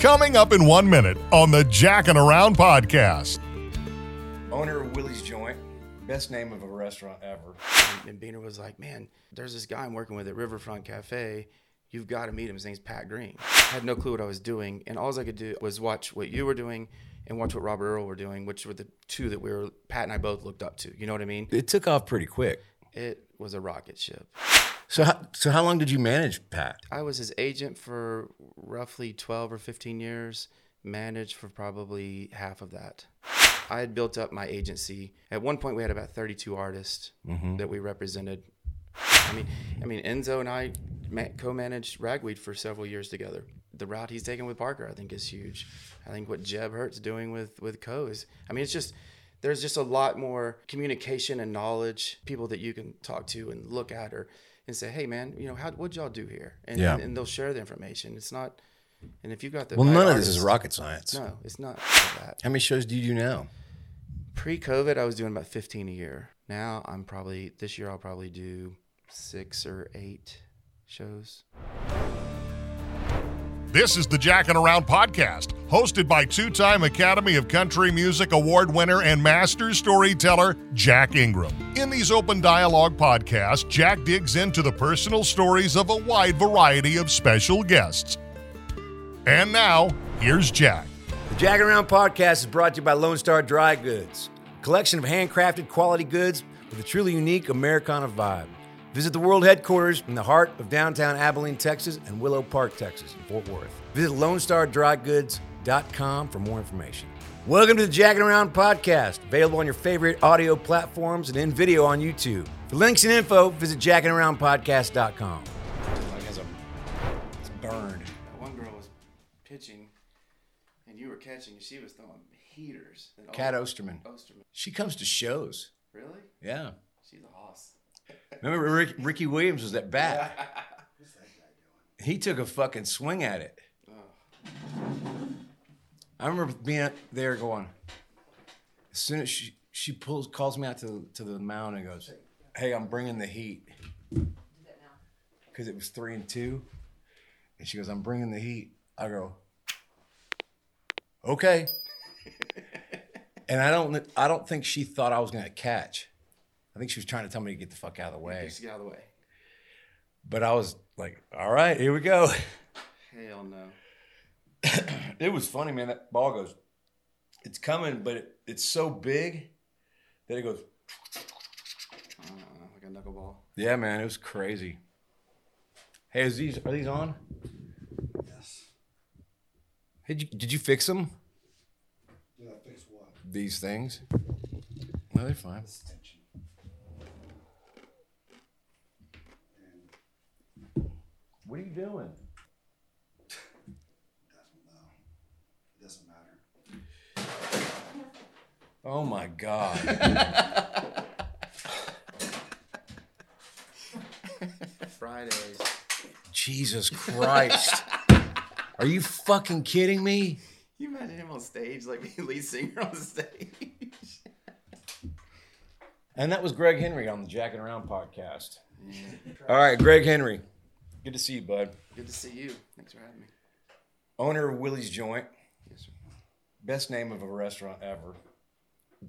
Coming up in one minute on the Jacking Around podcast. Owner of Willie's Joint, best name of a restaurant ever. And Beaner was like, man, there's this guy I'm working with at Riverfront Cafe. You've got to meet him. His name's Pat Green. I had no clue what I was doing. And all I could do was watch what you were doing and watch what Robert Earl were doing, which were the two that we were, Pat and I both looked up to. You know what I mean? It took off pretty quick. It was a rocket ship. So, how, so how long did you manage Pat? I was his agent for roughly 12 or 15 years, managed for probably half of that. I had built up my agency. At one point, we had about 32 artists mm-hmm. that we represented. I mean, I mean, Enzo and I co-managed Ragweed for several years together. The route he's taken with Parker, I think, is huge. I think what Jeb Hurt's doing with with Co is, I mean, it's just there's just a lot more communication and knowledge, people that you can talk to and look at or and say, hey man, you know, how what'd y'all do here? And, Yeah. and, and they'll share the information. It's not, and if you got the Well, none of this is rocket science. No, it's not that. How many shows do you do now? Pre-COVID, I was doing about 15 a year. Now I'm probably this year I'll probably do six or eight shows. This is the Jacking Around podcast, hosted by two time Academy of Country Music Award winner and master storyteller Jack Ingram. In these open dialogue podcasts, Jack digs into the personal stories of a wide variety of special guests. And now, here's Jack. The Jacking Around podcast is brought to you by Lone Star Dry Goods, a collection of handcrafted quality goods with a truly unique Americana vibe. Visit the world headquarters in the heart of downtown Abilene, Texas, and Willow Park, Texas, in Fort Worth. Visit LoneStarDryGoods.com for more information. Welcome to the Jacking Around podcast, available on your favorite audio platforms and in video on YouTube. For links and info, visit JackingAroundPodcast.com. Like has a, it's burned. One girl was pitching, and you were catching, and she was throwing heaters. Cat Osterman. Osterman. She comes to shows. Really? Yeah. She's a hoss. Remember Rick, Ricky Williams was that bat? He took a fucking swing at it. I remember being there going. As soon as she she pulls calls me out to to the mound and goes, "Hey, I'm bringing the heat." Because it was three and two, and she goes, "I'm bringing the heat." I go, "Okay." and I don't I don't think she thought I was gonna catch. I think she was trying to tell me to get the fuck out of the way. Just get out of the way. But I was like, all right, here we go. Hell no. It was funny, man. That ball goes, it's coming, but it, it's so big that it goes, Uh, like a knuckleball. yeah, man, it was crazy. Hey, is these are these on? Yes. Did you did you fix them? Did I fix what? These things? No, they're fine. This tension. What are you doing? Doesn't know. It doesn't matter. Oh my god. Fridays. Jesus Christ. Are you fucking kidding me? You imagine him on stage, like the lead singer on stage. And that was Greg Henry on the Jacking Around podcast. All right, Greg Henry. Good to see you, bud. Good to see you. Thanks for having me. Owner of Willie's Joint. Yes, sir. Best name of a restaurant ever.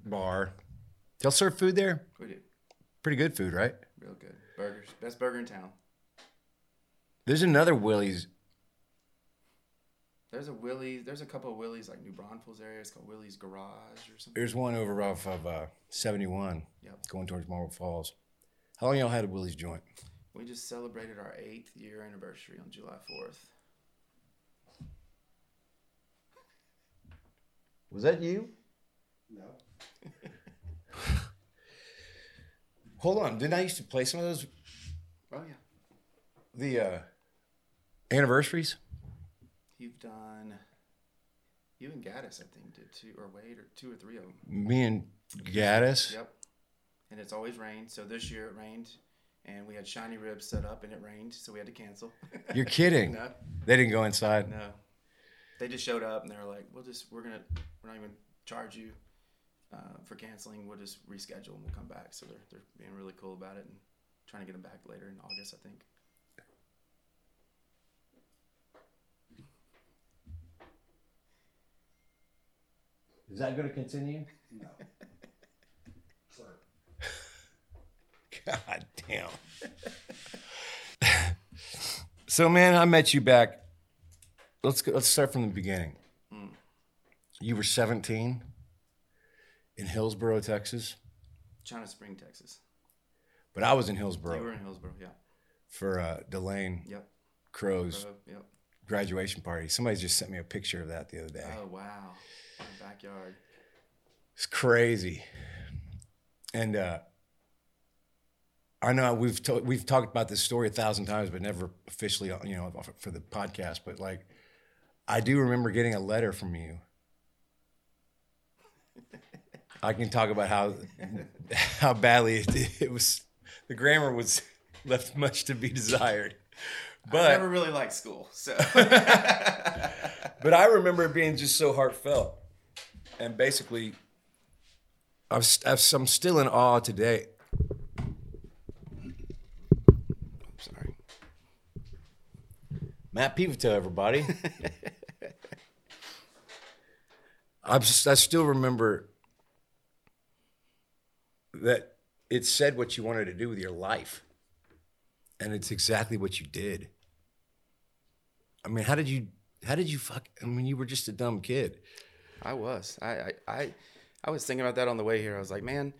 Bar. They'll serve food there? We do. Pretty good food, right? Real good. Burgers. Best burger in town. There's another Willie's. There's a Willie's. There's a couple of Willie's like New Braunfels area. It's called Willie's Garage or something. There's one over off of uh, 71 Yep. going towards Marble Falls. How long y'all had a Willie's Joint? We just celebrated our eighth year anniversary on July 4th. Was that you? No. Hold on. Didn't I used to play some of those Oh yeah. the uh, anniversaries? You've done. You and Gaddis, I think, did two or Wade or two or three of them. Me and Gaddis. Yep. And it's always rained. So this year it rained, and we had Shinyribs set up, and it rained, so we had to cancel. You're kidding. no, They didn't go inside. no. They just showed up, and they were like, "We'll just we're gonna we're not even charge you uh, for canceling. We'll just reschedule, and we'll come back." So they're they're being really cool about it and trying to get them back later in August, I think. Is that going to continue? No. God damn. so, man, I met you back. Let's go, let's start from the beginning. You were 17 in Hillsboro, Texas, China Spring, Texas. but I was in You Hillsboro were in Hillsboro, yeah. for uh, Delane Yep. Crow's Uh, yep. graduation party. Somebody just sent me a picture of that the other day. Oh wow. My backyard. It's crazy. And uh, I know we've to- we've talked about this story a thousand times, but never officially, you know, for the podcast. But like, I do remember getting a letter from you. I can talk about how how badly it, it was. The grammar was left much to be desired. But I never really liked school, so but I remember it being just so heartfelt, and basically, I was, I was- I'm still in awe today. Matt Pivito, everybody. I just, I still remember that it said what you wanted to do with your life, and it's exactly what you did. I mean, how did you? How did you fuck? I mean, you were just a dumb kid. I was. I, I I I was thinking about that on the way here. I was like, man,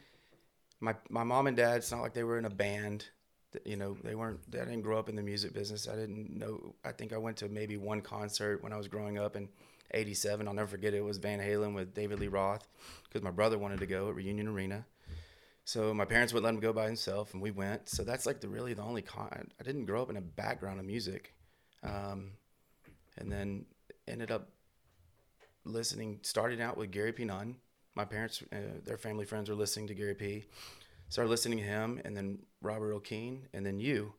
my my mom and dad. It's not like they were in a band. You know, they weren't. I didn't grow up in the music business. I didn't know. I think I went to maybe one concert when I was growing up in '87. I'll never forget it. It was Van Halen with David Lee Roth because my brother wanted to go at Reunion Arena. So my parents wouldn't let him go by himself, and we went. So that's like the really the only con. I didn't grow up in a background of music, um, and then ended up listening, started out with Gary P. Nunn. My parents, uh, their family friends were listening to Gary P. Started listening to him, and then Robert Earl Keen, and then you.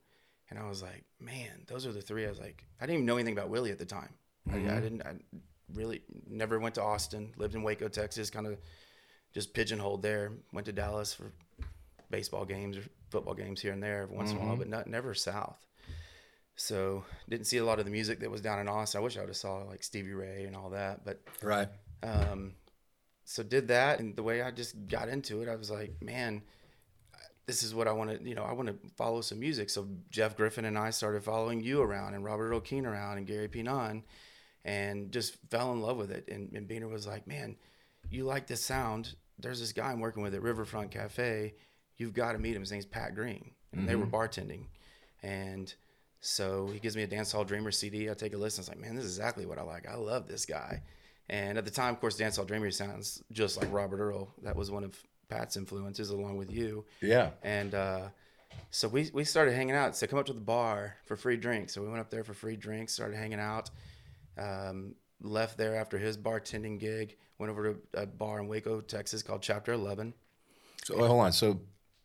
And I was like, man, those are the three. I was like, I didn't even know anything about Willie at the time. I, I didn't, I really never went to Austin, lived in Waco, Texas, kind of just pigeonholed there. Went to Dallas for baseball games or football games here and there every once in a while, but not, never south. So didn't see a lot of the music that was down in Austin. I wish I would have saw like Stevie Ray and all that, but Right. um, so did that, and the way I just got into it, I was like, man, this is what I want to, you know, I want to follow some music. So Jeff Griffin and I started following you around, and Robert Earl Keen around, and Gary P. Nunn, and just fell in love with it. And, and Beaner was like, man, you like this sound? There's this guy I'm working with at Riverfront Cafe. You've got to meet him. His name's Pat Green, and they were mm-hmm. bartending, and so he gives me a Dance Hall Dreamer CD. I take a listen. It's like, man, this is exactly what I like. I love this guy. And at the time, of course, Dance Hall Dreamer sounds just like Robert Earl. That was one of Pat's influences, along with you. Yeah. And uh, so we, we started hanging out. So come up to the bar for free drinks. So we went up there for free drinks, started hanging out. Um, left there after his bartending gig. Went over to a bar in Waco, Texas called Chapter 11. So wait, hold on. So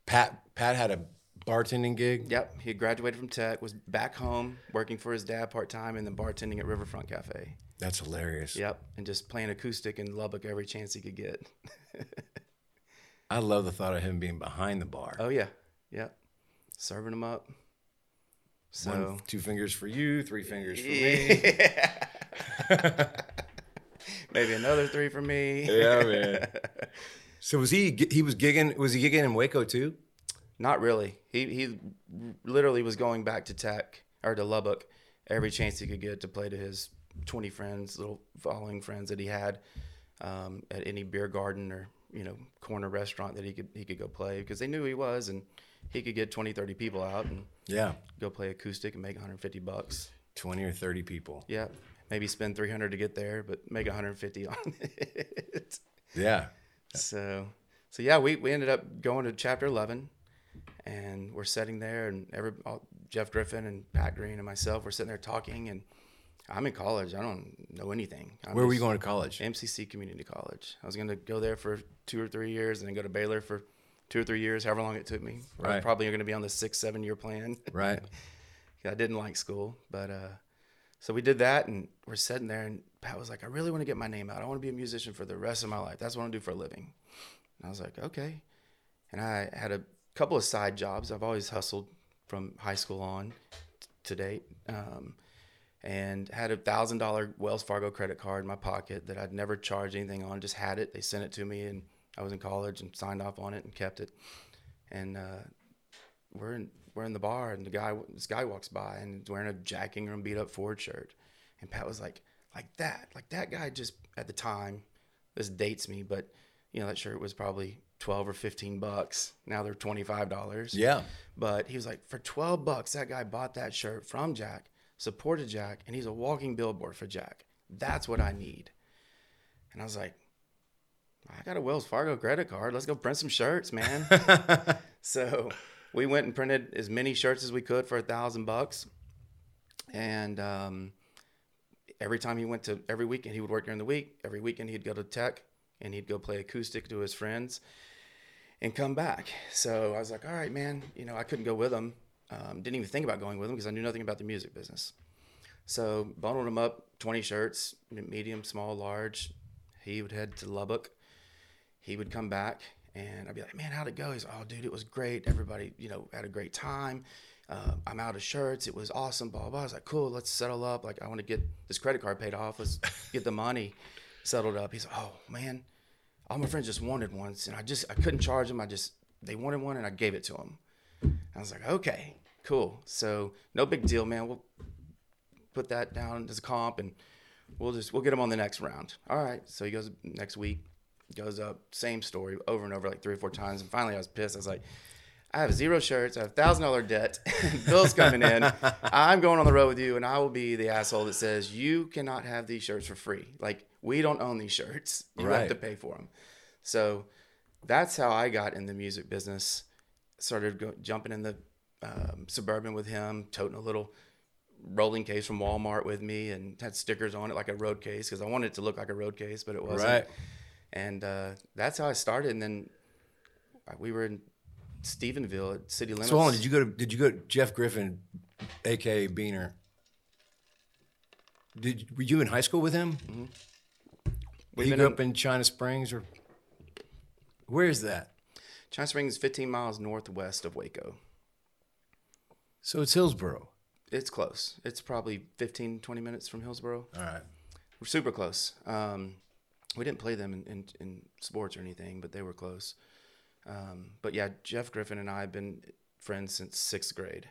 Pat Pat had a bartending gig. Yep, he graduated from Tech, was back home working for his dad part time, and then bartending at Riverfront Cafe. That's hilarious. Yep, and just playing acoustic in Lubbock every chance he could get. I love the thought of him being behind the bar. Oh yeah, yep, serving them up. So One, two fingers for you, three fingers for me. maybe another three for me. yeah, man. So was he? He was gigging. Was he gigging in Waco too? Not really. He he literally was going back to Tech or to Lubbock every chance he could get to play to his 20 friends, little following friends that he had um, at any beer garden or you know corner restaurant that he could he could go play because they knew he was and he could get 20 30 people out and Yeah, go play acoustic and make 150 bucks. twenty or thirty people. Yeah, maybe spend 300 to get there, but make 150 on it. Yeah, So, so yeah, we, we ended up going to chapter 11 and we're sitting there and every, all, Jeff Griffin and Pat Green and myself, we're sitting there talking and I'm in college. I don't know anything. I'm where were you going to college? MCC Community College. I was going to go there for two or three years and then go to Baylor for two or three years, however long it took me. I was probably going to be on the six, seven year plan. Right. I didn't like school, but uh, so we did that, and we're sitting there, and Pat was like, "I really want to get my name out. I want to be a musician for the rest of my life. That's what I want to do for a living." And I was like, "Okay." And I had a couple of side jobs. I've always hustled from high school on t- to date, um, and had a thousand dollar Wells Fargo credit card in my pocket that I'd never charged anything on. Just had it. They sent it to me, and I was in college and signed off on it and kept it. And uh, we're in we're in the bar, and the guy this guy walks by and he's wearing a Jack Ingram beat up Ford shirt, and Pat was like, like that, like that guy just at the time. This dates me, but you know that shirt was probably 12 or 15 bucks. Now they're $25. Yeah. But he was like, for 12 bucks, that guy bought that shirt from Jack, supported Jack, and he's a walking billboard for Jack. That's what I need. And I was like, I got a Wells Fargo credit card. Let's go print some shirts, man. so we went and printed as many shirts as we could for a thousand bucks. And um, every time he went to every weekend, he would work during the week. Every weekend, he'd go to tech and he'd go play acoustic to his friends and come back. So I was like, all right, man, you know, I couldn't go with him. Um, didn't even think about going with him because I knew nothing about the music business. So bundled him up, 20 shirts, medium, small, large. He would head to Lubbock. He would come back and I'd be like, man, how'd it go? He's, oh, dude, it was great. Everybody, you know, had a great time. Uh, I'm out of shirts. It was awesome. Blah, blah, blah. I was like, cool, let's settle up. Like, I want to get this credit card paid off. Let's get the money settled up. He's like, oh, man, all my friends just wanted ones. And I just, I couldn't charge them. I just, they wanted one and I gave it to them. I was like, okay, cool. So no big deal, man. We'll put that down as a comp and we'll just, we'll get him on the next round. All right. So he goes next week, goes up, same story over and over like three or four times. And finally I was pissed. I was like, I have zero shirts. I have thousand dollar debt. Bills coming in. I'm going on the road with you, and I will be the asshole that says you cannot have these shirts for free. Like we don't own these shirts. You Right. have to pay for them. So that's how I got in the music business. Started go, jumping in the um, suburban with him, toting a little rolling case from Walmart with me, and had stickers on it like a road case because I wanted it to look like a road case, but it wasn't. Right. And uh, that's how I started. And then we were in Stephenville at City Limits. So hold on, did you go to did you go to Jeff Griffin, aka Beaner? Did were you in high school with him? He been grew up in China Springs or where is that? China Springs is 15 miles northwest of Waco. So it's Hillsboro. It's close. It's probably 15, 20 minutes from Hillsboro. All right. We're super close. Um, we didn't play them in, in, in sports or anything, but they were close. Um, but yeah, Jeff Griffin and I have been friends since sixth grade.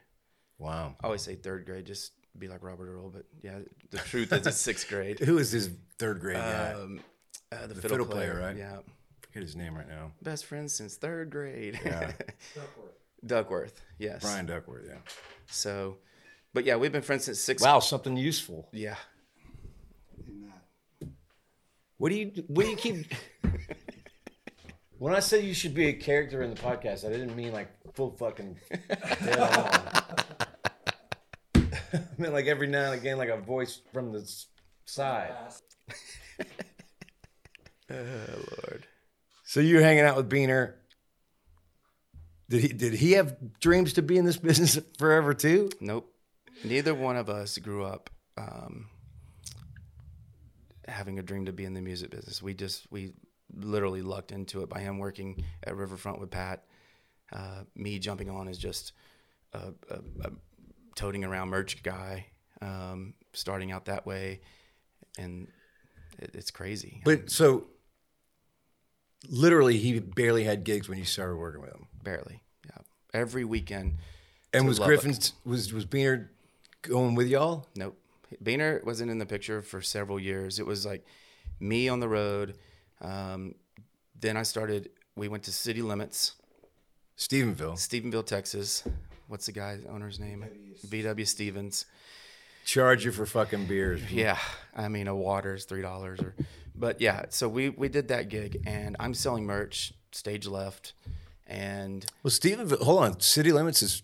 Wow. I always say third grade, just be like Robert Earl, but yeah, the truth is it's sixth grade. Who is this third grade guy? Um, uh, the, The fiddle, fiddle player, player, right? Yeah, forget his name right now. best friends since third grade. Yeah. Duckworth, yes. Brian Duckworth, yeah. So, but yeah, we've been friends since sixth. Wow, something useful. Yeah. What do you what do you keep When I said you should be a character in the podcast, I didn't mean like full fucking dead on. I meant like every now and again like a voice from the side. oh Lord. So you're hanging out with Beaner. Did he did he have dreams to be in this business forever too? Nope. Neither one of us grew up um, having a dream to be in the music business. We just we literally lucked into it by him working at Riverfront with Pat. Uh, me jumping on as just a, a, a toting around merch guy, um, starting out that way, and it, it's crazy. But so literally he barely had gigs when you started working with him. barely, yeah. Every weekend. And was. Griffin's was was Beaner going with y'all? Nope. Beaner wasn't in the picture for several years. It was like me on the road. Um, then I started, we went to City Limits, Stephenville. Stephenville, Texas. What's the guy's owner's name? VW Stevens. Charge you for fucking beers. Yeah. I mean, a water is $3 or, but yeah. So we, we did that gig and I'm selling merch, stage left. And Well, Stephenville, hold on. City limits is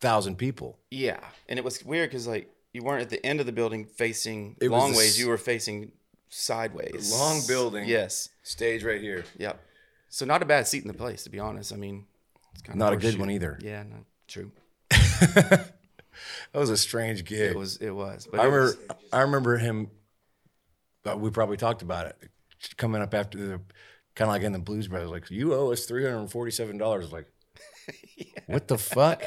thousand people. yeah. And it was weird because like you weren't at the end of the building facing It long ways. s- You were facing sideways. Long building. Yes. Stage right here. Yep. So not a bad seat in the place, to be honest. I mean, it's kind of Not a good one either. Yeah, no, true. That was a strange gig. It was. It was. But I remember. was- I remember him. We probably talked about it coming up after the kind of like in the Blues Brothers. Like you owe us three hundred and forty-seven dollars. Like, what the fuck?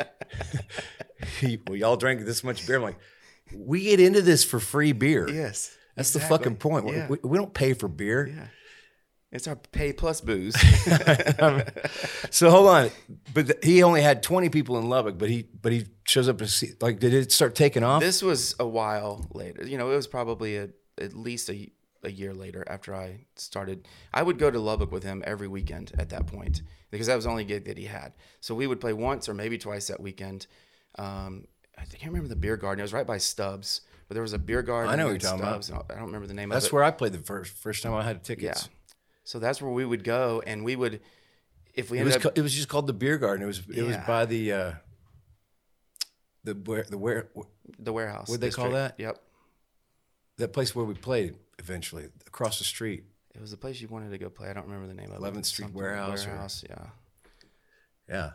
He- well, y'all drank this much beer. I'm like, we get into this for free beer. Yes. That's the fucking point. We- Yeah. We, we don't pay for beer. yeah. It's our pay plus booze. So hold on, but th- he only had 20 people in Lubbock, but he but he shows up to see. Like, did it start taking off? this was a while later. You know, it was probably a, at least a, a year later after I started. I would go to Lubbock with him every weekend at that point because that was the only gig that he had. So we would play once or maybe twice that weekend. Um, I can't remember the beer garden. It was right by Stubbs, but there was a beer garden. I know what you're talking about. I don't remember the name That's of it. That's where I played the first first time I had tickets. yeah. So that's where we would go, and we would, if we It ended was up, it was just called the beer garden. It was it was by the uh, the where the where the warehouse. what'd they call that? Yep. That place where we played eventually across the street. It was the place you wanted to go play. I don't remember the name of it. 11th Street Something- Warehouse or- Warehouse, yeah. Yeah.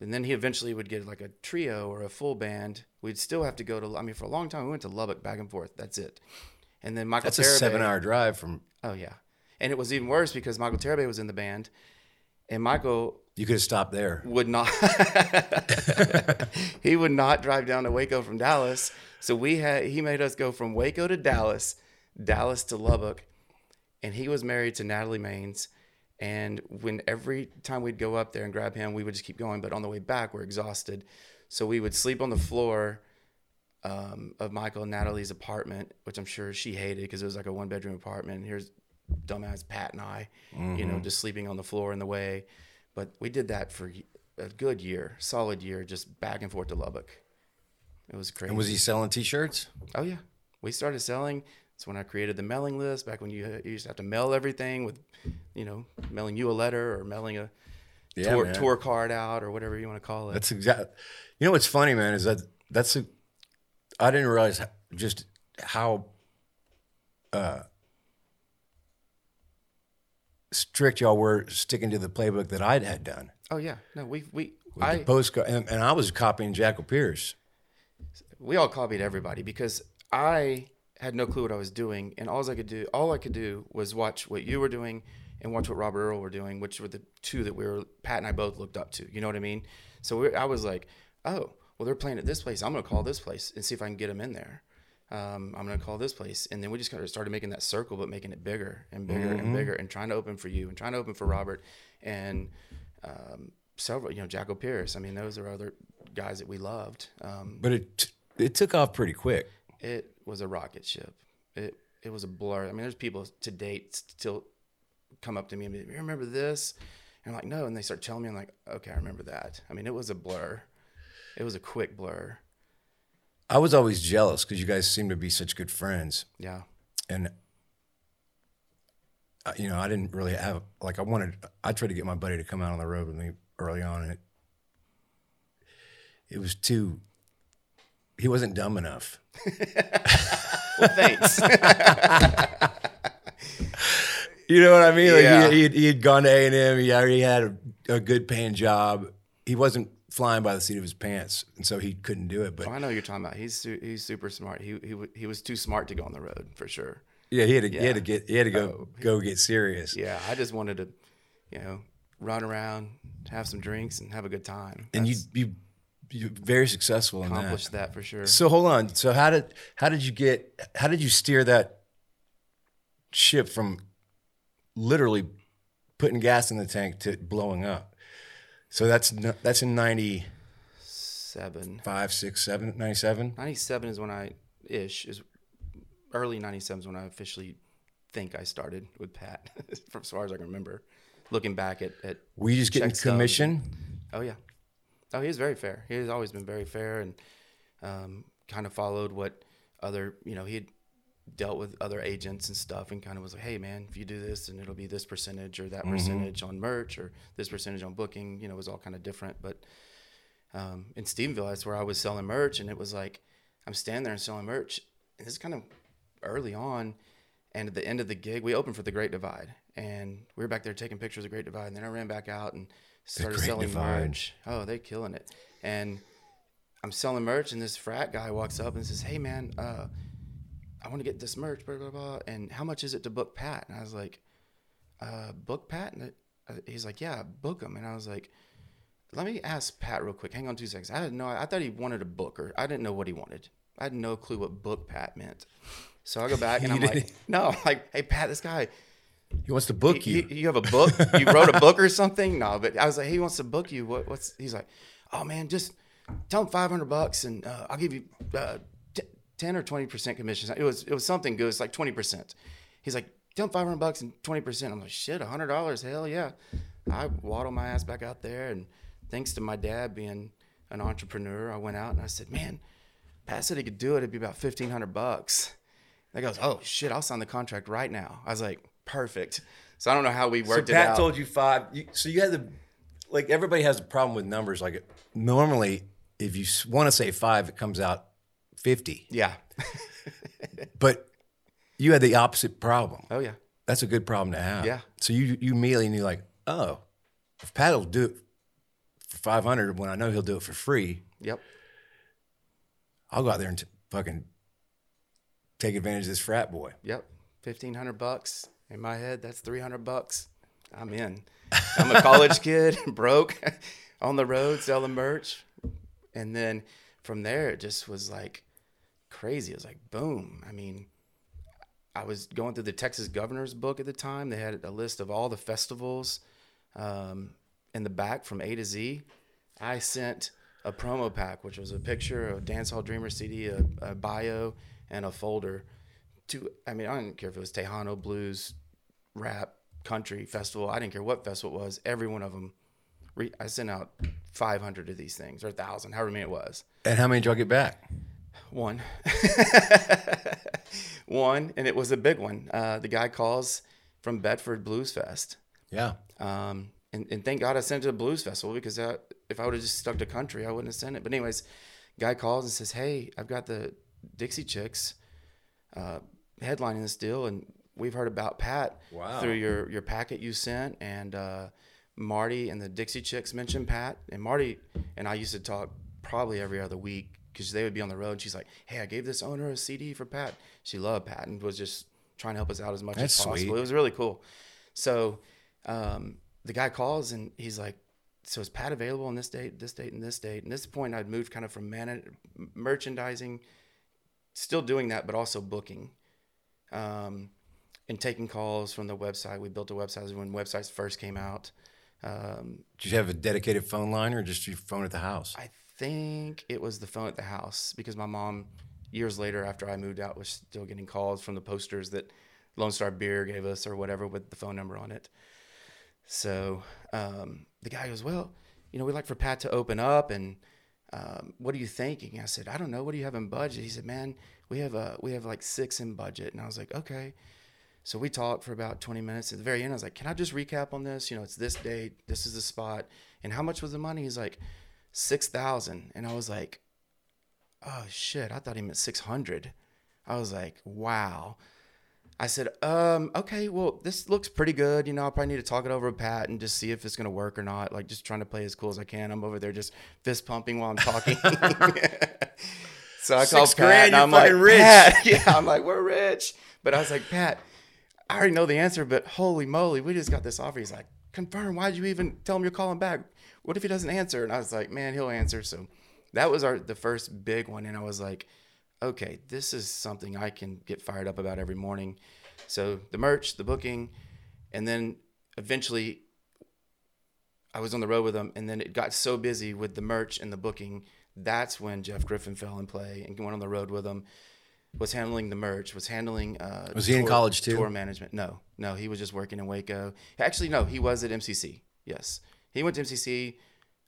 And then he eventually would get like a trio or a full band. We'd still have to go to. I mean, for a long time we went to Lubbock back and forth. That's it. And then Michael. That's a seven hour drive from. Oh yeah, and it was even worse because Michael Tarabay was in the band, and Michael You could have stopped there. would not. he would not drive down to Waco from Dallas. So we had he made us go from Waco to Dallas, Dallas to Lubbock, and he was married to Natalie Maines. And when every time we'd go up there and grab him, we would just keep going. But on the way back, we're exhausted, so we would sleep on the floor um, of Michael and Natalie's apartment, which I'm sure she hated because it was like a one bedroom apartment. And here's dumbass Pat and I, you know, just sleeping on the floor in the way. But we did that for a good year, solid year, just back and forth to Lubbock. It was crazy. And was he selling t shirts? Oh yeah, we started selling. That's when I created the mailing list. Back when you, you used to have to mail everything with, you know, mailing you a letter or mailing a Yeah, tour, tour card out or whatever you want to call it. That's exact. You know what's funny, man, is that that's a. I didn't realize just how uh, strict y'all were sticking to the playbook that I'd had done. oh yeah, no, we we With I the postcard, and, and I was copying Jackopierce. we all copied everybody because I had no clue what I was doing, and all I could do, all I could do was watch what you were doing and watch what Robert Earl were doing, which were the two that we were Pat and I both looked up to. You know what I mean? So we, I was like, oh, well, they're playing at this place. I'm gonna call this place and see if I can get them in there. Um, I'm gonna call this place, and then we just kind of started making that circle, but making it bigger and bigger and bigger, and trying to open for you and trying to open for Robert and um, several, you know, Jackopierce. I mean, those are other guys that we loved. Um, But it t- it took off pretty quick. it was a rocket ship. It it was a blur. I mean, there's people to date still come up to me and be, "You remember this?" And I'm like, "No," and they start telling me, I'm like, "Okay, I remember that." I mean, it was a blur. It was a quick blur. I was always jealous because you guys seem to be such good friends, Yeah. and uh, you know I didn't really have like I wanted. I tried to get my buddy to come out on the road with me early on, and it it was too. He wasn't dumb enough. Well, thanks. You know what I mean? Like Yeah. he, he, had, he had gone to A and M. He already had a, a good paying job. He wasn't flying by the seat of his pants, and so he couldn't do it. But oh, I know what you're talking about. He's su- he's super smart. He he he was too smart to go on the road for sure. yeah, he had to, he had to get he had to go Oh. go get serious. Yeah, I just wanted to, you know, run around, have some drinks, and have a good time. and you you you're very successful in that. accomplished that for sure. So hold on. So how did how did you get how did you steer that ship from literally putting gas in the tank to blowing up? So that's that's in 95, Seven. 6, 7, 97? 97 is when I ish is early 97 is when I officially think I started with Pat from as far as I can remember looking back at, at Were you just getting stubs. commission? oh yeah oh he was very fair he has always been very fair and um, kind of followed what other you know he had dealt with other agents and stuff and kind of was like hey man if you do this and it'll be this percentage or that percentage on merch or this percentage on booking you know it was all kind of different but um, in Stephenville, that's where I was selling merch, and it was like I'm standing there and selling merch, and this is kind of early on. And at the end of the gig, we opened for the Great Divide, and we were back there taking pictures of the Great Divide. And then I ran back out and started selling Divide. merch. Oh, they're killing it! And I'm selling merch, and this frat guy walks up and says, "Hey, man, uh, I want to get this merch, blah blah blah. And how much is it to book Pat?" And I was like, uh, "Book Pat?" And uh, he's like, "Yeah, book him." And I was like, "Let me ask Pat real quick. Hang on two seconds. I didn't know. I thought he wanted a book, or I didn't know what he wanted. I had no clue what book Pat meant. So I go back and I'm like, no, I'm like, hey Pat, this guy, He wants to book you, you. you have a book? You wrote a book or something? No, but I was like, he wants to book you. What, what's? He's like, oh man, just tell him five hundred bucks and uh, I'll give you uh, ten or twenty percent commission. It was it was something good. It's like twenty percent. He's like, tell him five hundred bucks and twenty percent. I'm like, shit, hundred dollars? Hell yeah! I waddle my ass back out there, and thanks to my dad being an entrepreneur, I went out and I said, man, Pat said he could do it. It'd be about fifteen hundred bucks. That goes, oh shit, I'll sign the contract right now. I was like, perfect. So I don't know how we So worked it out. Pat out. told you five. You, so you had the like everybody has a problem with numbers. Like normally, if you want to say five, it comes out fifty. yeah. But you had the opposite problem. Oh yeah. That's a good problem to have. Yeah. So you you immediately knew like, oh, if Pat will do it for five hundred when I know he'll do it for free, Yep. I'll go out there and t- fucking take advantage of this frat boy. Yep. Fifteen hundred bucks. In my head, that's three hundred bucks. I'm in. I'm a college kid, broke, on the road selling merch. And then from there it just was like crazy. It was like boom. I mean, I was going through the Texas governor's book at the time. They had a list of all the festivals um, in the back from A to Z. I sent a promo pack, which was a picture, a Dancehall Dreamer CD, a, a bio, and a folder. To I mean, I didn't care if it was Tejano blues, rap, country festival. I didn't care what festival it was. Every one of them. Re- I sent out 500 of these things or a thousand, however many it was. And how many did y'all get back? One. one, and it was a big one. Uh, the guy calls from Bedford Blues Fest. Yeah. Um, and, and thank God I sent it to the blues festival because that, if I would have just stuck to country, I wouldn't have sent it. But anyways, guy calls and says, "Hey, I've got the Dixie Chicks uh, headlining this deal, and we've heard about Pat Wow. through your your packet you sent, and uh, Marty and the Dixie Chicks mentioned Pat, and Marty and I used to talk probably every other week because they would be on the road. And she's like, "Hey, I gave this owner a CD for Pat. She loved Pat and was just trying to help us out as much That's as possible. sweet. It was really cool. So um, the guy calls and he's like, "So is Pat available on this date, this date, and this date?" And this point, I'd moved kind of from man- merchandising, still doing that, but also booking, um, and taking calls from the website. We built a website when websites first came out. Um, Did you have a dedicated phone line or just your phone at the house? I think it was the phone at the house because my mom, years later after I moved out, was still getting calls from the posters that Lone Star Beer gave us or whatever with the phone number on it. So um, the guy goes, Well, you know, we'd like for Pat to open up and um, what are you thinking? I said, I don't know. What do you have in budget? He said, Man, we have a we have like six in budget. And I was like, Okay. So we talked for about 20 minutes. At the very end, I was like, Can I just recap on this? You know, it's this date, this is the spot. And how much was the money? He's like, 6,000. And I was like, Oh shit. I thought he meant 600. I was like, Wow. I said, um, okay, well, this looks pretty good. You know, I probably need to talk it over with Pat and just see if it's going to work or not. Like, just trying to play as cool as I can. I'm over there just fist pumping while I'm talking. so I called Pat grand, and I'm like, rich. Pat, yeah, I'm like, we're rich. But I was like, Pat, I already know the answer, but holy moly, we just got this offer. He's like, confirm. Why'd you even tell him you're calling back? What if he doesn't answer? And I was like, man, he'll answer. So that was our the first big one. And I was like, okay, this is something I can get fired up about every morning. So the merch, the booking, and then eventually I was on the road with them, and then it got so busy with the merch and the booking. That's when Jeff Griffin fell in play and went on the road with them. Was handling the merch, was handling. Uh, Was he in college too? Tour management. No, no, he was just working in Waco. Actually, no, he was at MCC. Yes, he went to MCC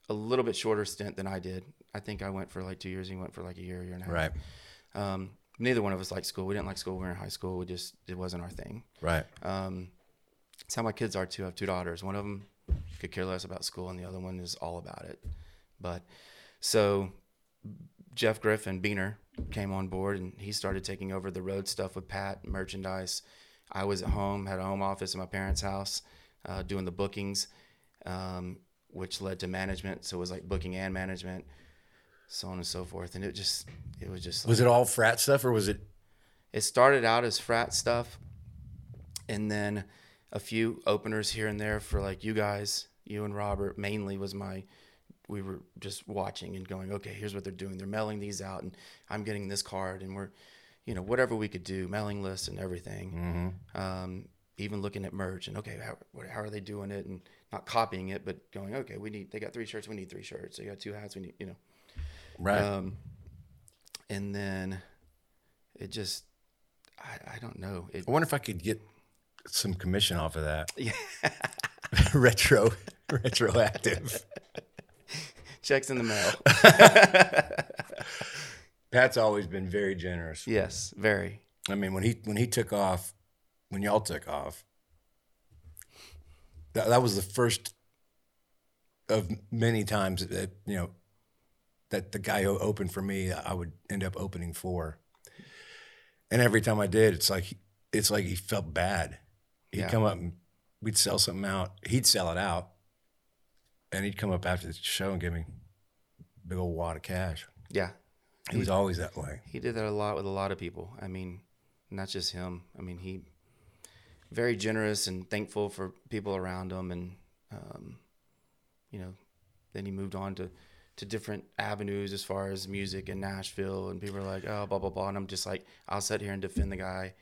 a little bit shorter stint than I did. I think I went for like two years. He went for like a year, a year and a half. Right. Um, neither one of us liked school. We didn't like school. We were in high school. We just it wasn't our thing. Right. Um, it's how my kids are too. I have two daughters. One of them could care less about school, and the other one is all about it. But so Jeff Griffin Beaner came on board, and he started taking over the road stuff with Pat merchandise. I was at home, had a home office in my parents' house, uh, doing the bookings, um, which led to management. So it was like booking and management, so on and so forth. And it just, it was just Was it all frat stuff or was it? it started out as frat stuff and then a few openers here and there for like you guys you and robert mainly was my we were just watching and going, okay, here's what they're doing. They're mailing these out, and I'm getting this card, and we're, you know, whatever we could do, mailing lists and everything. Um, even looking at merch and okay, how, how are they doing it, and not copying it, but going, okay, we need. They got three shirts, we need three shirts. They got two hats, we need, you know. Right. Um, and then it just, I, I don't know. It, I wonder if I could get some commission off of that. yeah, Retro, retroactive. checks in the mail. Pat's always been very generous. yes, very. I mean, when he when he took off, when y'all took off, that, that was the first of many times that you know that the guy who opened for me, I would end up opening for. And every time I did, it's like it's like he felt bad. He'd Yeah. come up and we'd sell something out. He'd sell it out, and he'd come up after the show and give me a big old wad of cash. Yeah, He was always that way. he did that a lot with a lot of people. I mean, not just him. I mean, he very generous and thankful for people around him, and um, you know, then he moved on to to different avenues as far as music in Nashville, and people are like, oh, blah blah blah, and I'm just like, I'll sit here and defend the guy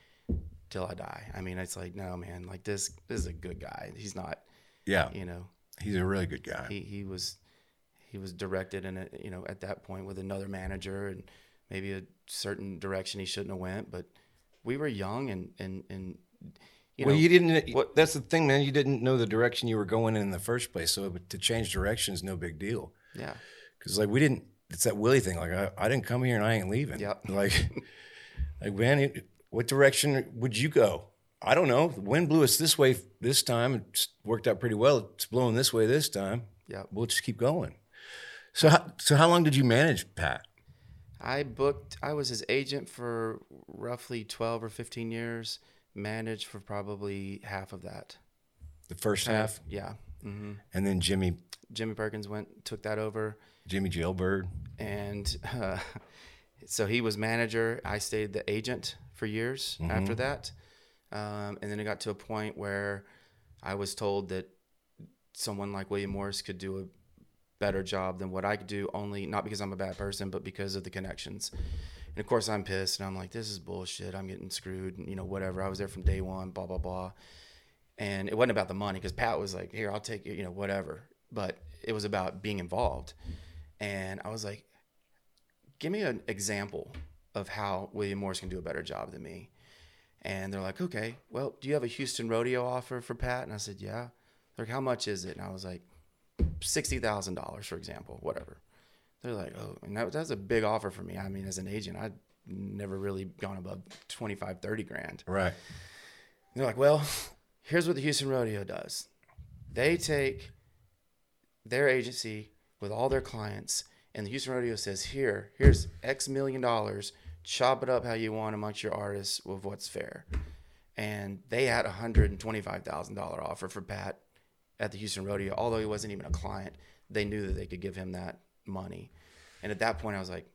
till I die. I mean, it's like, no, man, like this, this is a good guy. He's not, Yeah, you know, he's a really good guy. he he was he was directed in a you know at that point with another manager and maybe a certain direction he shouldn't have went but we were young and and and you well, know you didn't. what- that's the thing, man. You didn't know the direction you were going in in the first place. So to change direction is no big deal. yeah Because like we didn't. It's that Willie thing. Like I, I didn't come here and I ain't leaving. Yep. Like, like man, it, what direction would you go? I don't know. The wind blew us this way this time. It worked out pretty well. It's blowing this way this time. Yeah. We'll just keep going. So, how, so how long did you manage Pat? I booked I was his agent for roughly 12 or 15 years managed for probably half of that The first half, yeah hmm and then Jimmy, Jimmy Perkins went took that over Jimmy Jailbird. and uh, so he was manager. I stayed the agent for years after that, um, and then it got to a point where I was told that someone like William Morris could do a better job than what I could do. Only not because I'm a bad person, but because of the connections. And of course, I'm pissed, and I'm like, "This is bullshit. I'm getting screwed." And, you know, whatever. I was there from day one. Blah blah blah. And it wasn't about the money because Pat was like, "Here, I'll take it." You know, whatever. But it was about being involved. And I was like, give me an example of how William Morris can do a better job than me. And they're like, okay, well, do you have a Houston rodeo offer for Pat? And I said, yeah. They're like, how much is it? And I was like, $60,000, for example, whatever. They're like, oh, and that, that's a big offer for me. I mean, as an agent, I'd never really gone above 25, 30 grand. Right. They're like, well, here's what the Houston Rodeo does. They take their agency with all their clients, and the Houston Rodeo says, here, here's X million dollars. Chop it up how you want amongst your artists with what's fair. And they had a hundred and twenty-five thousand dollar offer for Pat at the Houston Rodeo, although he wasn't even a client. They knew that they could give him that money, and at that point, I was like,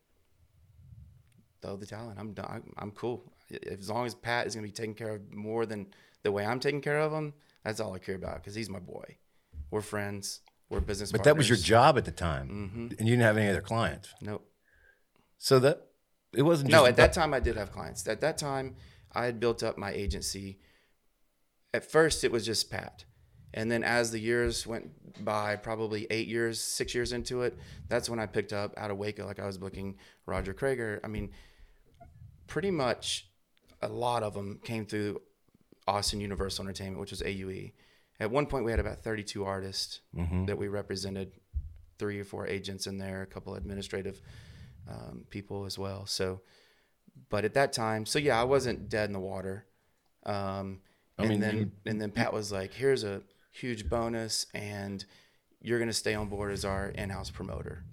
throw the talent. I'm done. I'm, cool. As long as Pat is going to be taken care of more than the way I'm taking care of him, that's all I care about because he's my boy. We're friends. We're business But that was your job at the time, Mm-hmm. and you didn't have any other clients. Nope. So that it wasn't just No, at that time I did have clients. At that time, I had built up my agency. At first, it was just Pat. And then as the years went by, probably eight years, six years into it, that's when I picked up out of Waco, like I was booking Roger Creager. I mean, pretty much a lot of them came through Austin Universal Entertainment, which was AUE. At one point, we had about 32 artists that we represented, three or four agents in there, a couple administrative um, people as well. So, but at that time, so yeah, I wasn't dead in the water. Um, and mean, then you- and then Pat was like, "Here's a huge bonus, and you're gonna stay on board as our in-house promoter."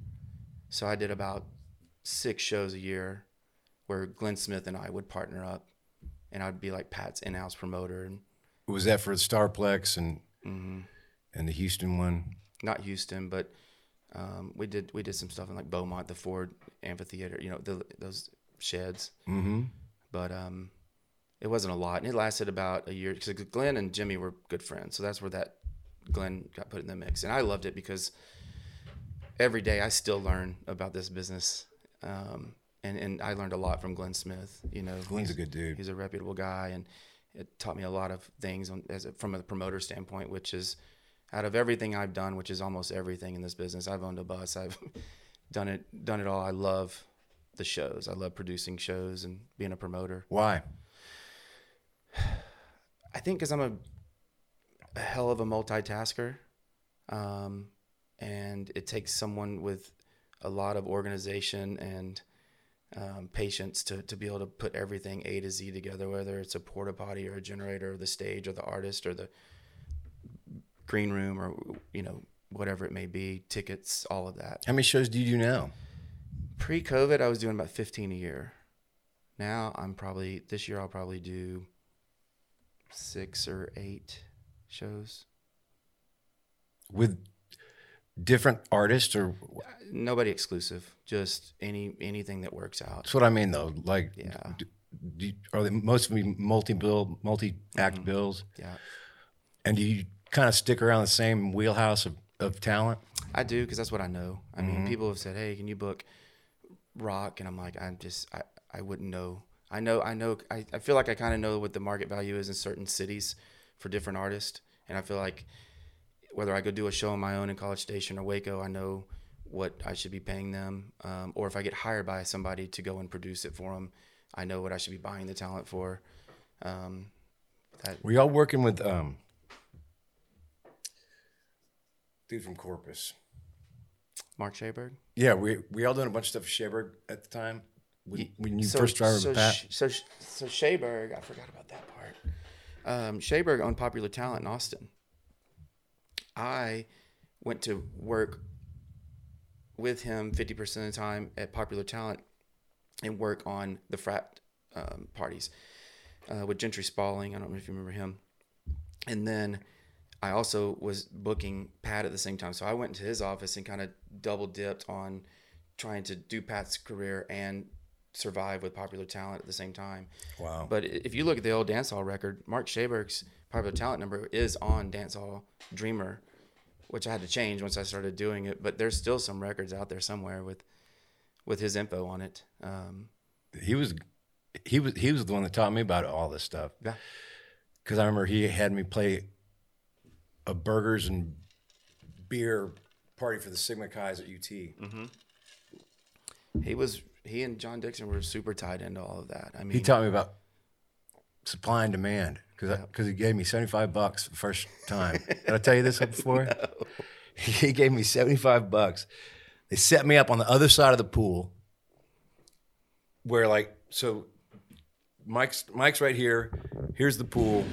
So I did about six shows a year, where Glenn Smith and I would partner up, and I'd be like Pat's in-house promoter, and was that for Starplex and Mm-hmm. and the Houston one. not Houston, but um, we did we did some stuff in like Beaumont, the Ford Amphitheater, you know, the, those sheds. Mm-hmm. But um, it wasn't a lot, and it lasted about a year because Glenn and Jimmy were good friends, so that's where that Glenn got put in the mix, and I loved it because every day I still learn about this business. Um, and, and I learned a lot from Glenn Smith. You know, Glenn's a good dude. He's a reputable guy, and it taught me a lot of things on, as a, from a promoter standpoint. Which is, out of everything I've done, which is almost everything in this business, I've owned a bus. I've done it, done it all. I love the shows. I love producing shows and being a promoter. Why? I think because I'm a, a hell of a multitasker, um, and it takes someone with a lot of organization and um, patience to, to be able to put everything A to Z together, whether it's a porta potty or a generator or the stage or the artist or the green room or you know whatever it may be, tickets, all of that. How many shows do you do now? Pre-COVID, I was doing about 15 a year. Now I'm probably this year I'll probably do six or eight shows. With different artists or Nobody exclusive, just any anything that works out. that's what I mean though. Like Yeah. d- do are they most of them multi bill multi act Mm-hmm. bills? Yeah, And do you kind of stick around the same wheelhouse of, of talent? I do because that's what I know. I mean, people have said, "Hey, can you book rock?" And I'm like, I'm just I I wouldn't know. I know I know I, I feel like I kind of know what the market value is in certain cities for different artists, and I feel like whether I go do a show on my own in College Station or Waco, I know what I should be paying them, um, or if I get hired by somebody to go and produce it for them, I know what I should be buying the talent for. Um, that Were y'all working with um dude from Corpus? Mark Shaberg. Yeah, we we all doing a bunch of stuff with Shaberg at the time when, when you So- first drive so Pat. Sh- so so Shayberg, I forgot about that part. Um, Shayberg owned Popular Talent in Austin. I went to work with him fifty percent of the time at Popular Talent and work on the frat um, parties uh, with Gentry Spalling. I don't know if you remember him. And then I also was booking Pat at the same time. So I went into his office and kind of double dipped on trying to do Pat's career and survive with popular talent at the same time. Wow. But if you look at the old dancehall record, Mark Shaberg's popular talent number is on Dancehall Dreamer, which I had to change once I started doing it. But there's still some records out there somewhere with with his info on it. Um, he was he was he was the one that taught me about all this stuff. Yeah. Because I remember he had me play a burgers and beer party for the Sigma Chi's at UT. Mm-hmm. he was he and John Dixon were super tied into all of that. I mean, He taught me about supply and demand because because he gave me seventy five bucks the first time. Did I tell you this before? He gave me seventy five bucks. They set me up on the other side of the pool, where like so, Mike's Mike's right here. Here's the pool,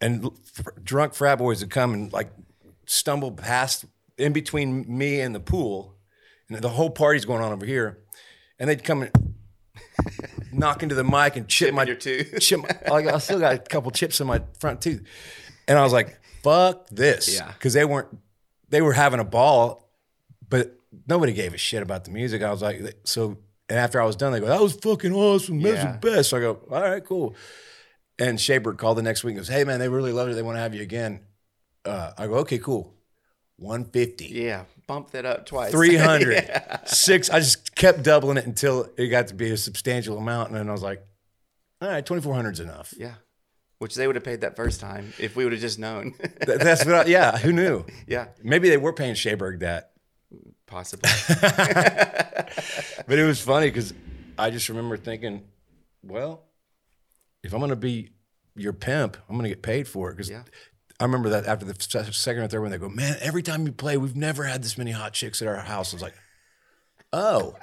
and f- drunk frat boys would come and like stumble past in between me and the pool, the whole party's going on over here, and they'd come and knock into the mic and chip my your tooth. chip. my- Like I still got a couple chips in my front tooth, and I was like, "Fuck this," Yeah. because they weren't they were having a ball, but nobody gave a shit about the music. I was like, so. And after I was done, they go, "That was fucking awesome. That was Yeah. the best." So I go, "All right, cool." And Shaber called the next week and goes, "Hey man, they really loved it. They want to have you again." Uh, I go, "Okay, cool." 150, yeah, bump that up twice. 300, six. I just kept doubling it until it got to be a substantial amount, and then I was like, "All right, 2400 is enough." yeah, which they would have paid that first time if we would have just known. Th- That's what. I, yeah, who knew? yeah, Maybe they were paying Shaberg that. possibly. But it was funny because I just remember thinking, well, if I'm going to be your pimp, I'm going to get paid for it. Because Yeah. I remember that after the second or third one, they go, man, every time you play, we've never had this many hot chicks at our house. I was like, oh,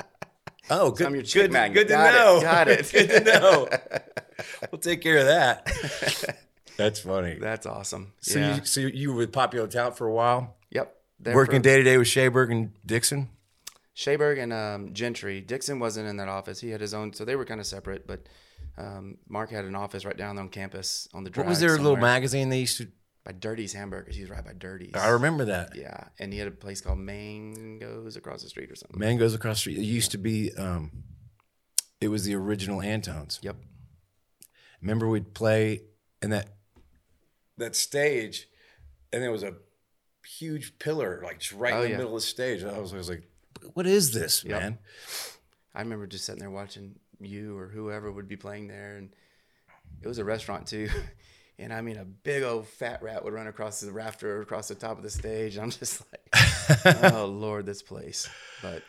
oh, good, I'm your chick good, magnet. good to Got it, know. got it. good to know. we'll take care of that. That's funny. That's awesome. So, yeah. you, so you were with Popular Talent for a while, yep. There working day to day with Shaberg and Dixon. Shayberg and um, Gentry. Dixon wasn't in that office. He had his own, so they were kind of separate. But um, Mark had an office right down on campus on the drive. What was their little magazine they used to? By Dirty's Hamburgers. He was right by Dirty's. I remember that. Yeah, and he had a place called Mangoes across the street or something. Mangoes across the street. It used to be. Um, it was the original Antones. Yep. Remember we'd play in that that stage, and there was a huge pillar, like just right Oh, in the yeah. middle of the stage. I was, I was like, "What is this, Yep. man?" I remember just sitting there watching you or whoever would be playing there, and it was a restaurant too. And I mean, a big old fat rat would run across the rafter, across the top of the stage. I'm just like, oh Lord, this place. But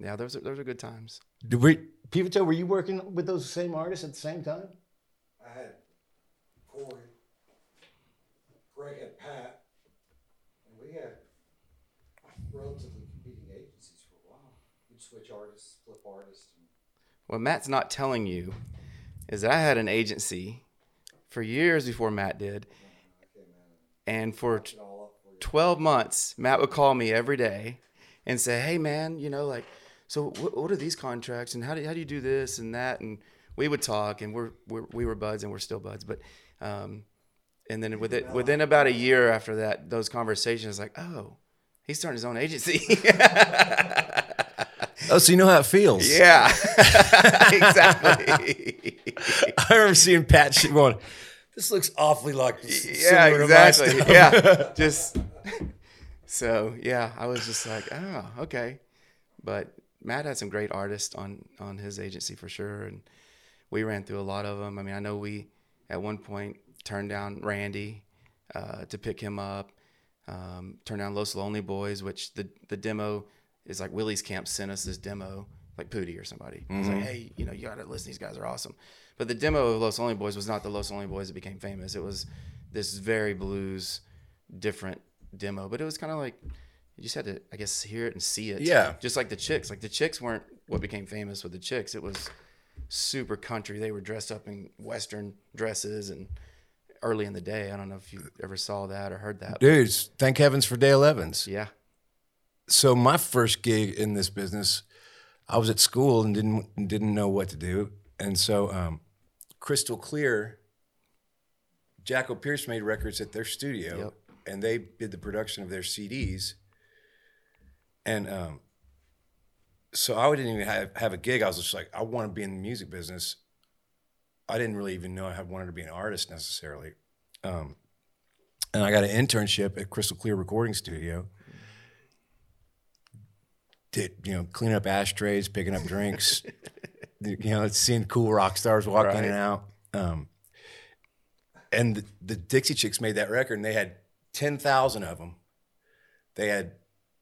yeah, those are those are good times. Did we, Pivotal, were you working with those same artists at the same time? I had Corey, Greg had Pat, and we had relatively competing agencies for a while. We'd switch artists, flip artists. And What Matt's not telling you is that I had an agency for years before Matt did, and for 12 months, Matt would call me every day and say, "Hey, man, you know, like, so what, what are these contracts, and how do how do you do this and that?" And we would talk, and we're, we're we were buds, and we're still buds, but. Um, and then with it, within about a year after that, those conversations, like, oh, he's starting his own agency. Oh, so you know how it feels. yeah, exactly. I remember seeing Pat going, this looks awfully like yeah, similar to exactly. Yeah, just so yeah, I was just like, oh, okay. But Matt had some great artists on on his agency for sure, and we ran through a lot of them. I mean, I know we at one point turned down Randy uh, to pick him up. Um, turned down Los Lonely Boys, which the the demo is like Willie's Camp sent us this demo, like Poodie or somebody. It's like, hey, you know, you gotta listen. These guys are awesome. But the demo of Los Lonely Boys was not the Los Lonely Boys that became famous. It was this very blues, different demo. But it was kind of like you just had to, I guess, hear it and see it. Yeah. Just like the chicks. Like the chicks weren't what became famous with the chicks. It was super country. They were dressed up in western dresses and early in the day. I don't know if you ever saw that or heard that. Dudes, thank heavens for Dale Evans. Yeah. So my first gig in this business, I was at school and didn't didn't know what to do, and so um, Crystal Clear, Jackopierce made records at their studio, Yep. and they did the production of their CDs, and um, so I didn't even have, have a gig. I was just like, I want to be in the music business. I didn't really even know I had wanted to be an artist necessarily. Um, and I got an internship at Crystal Clear Recording Studio. Did you know cleaning up ashtrays, picking up drinks, you know, it's seeing cool rock stars walk in Right. and out. Um, and the, the Dixie Chicks made that record, and they had ten thousand of them. They had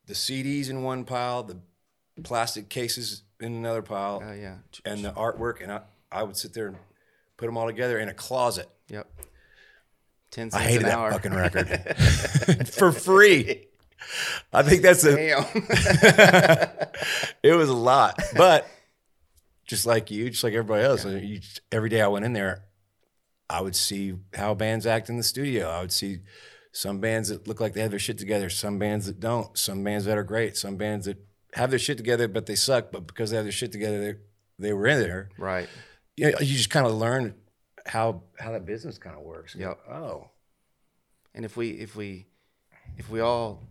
the CDs in one pile, the plastic cases in another pile, Oh yeah. and the artwork. And I, I would sit there and put them all together in a closet. Yep. Ten I hated an that hour. fucking record for free. I think that's a. Damn. it was a lot, but just like you, just like everybody else, you, every day I went in there, I would see how bands act in the studio. I would see some bands that look like they have their shit together, some bands that don't, some bands that are great, some bands that have their shit together but they suck, but because they have their shit together, they they were in there. right. You, know, you just kind of learn how how that business kind of works. Yep. Oh, And if we if we if we all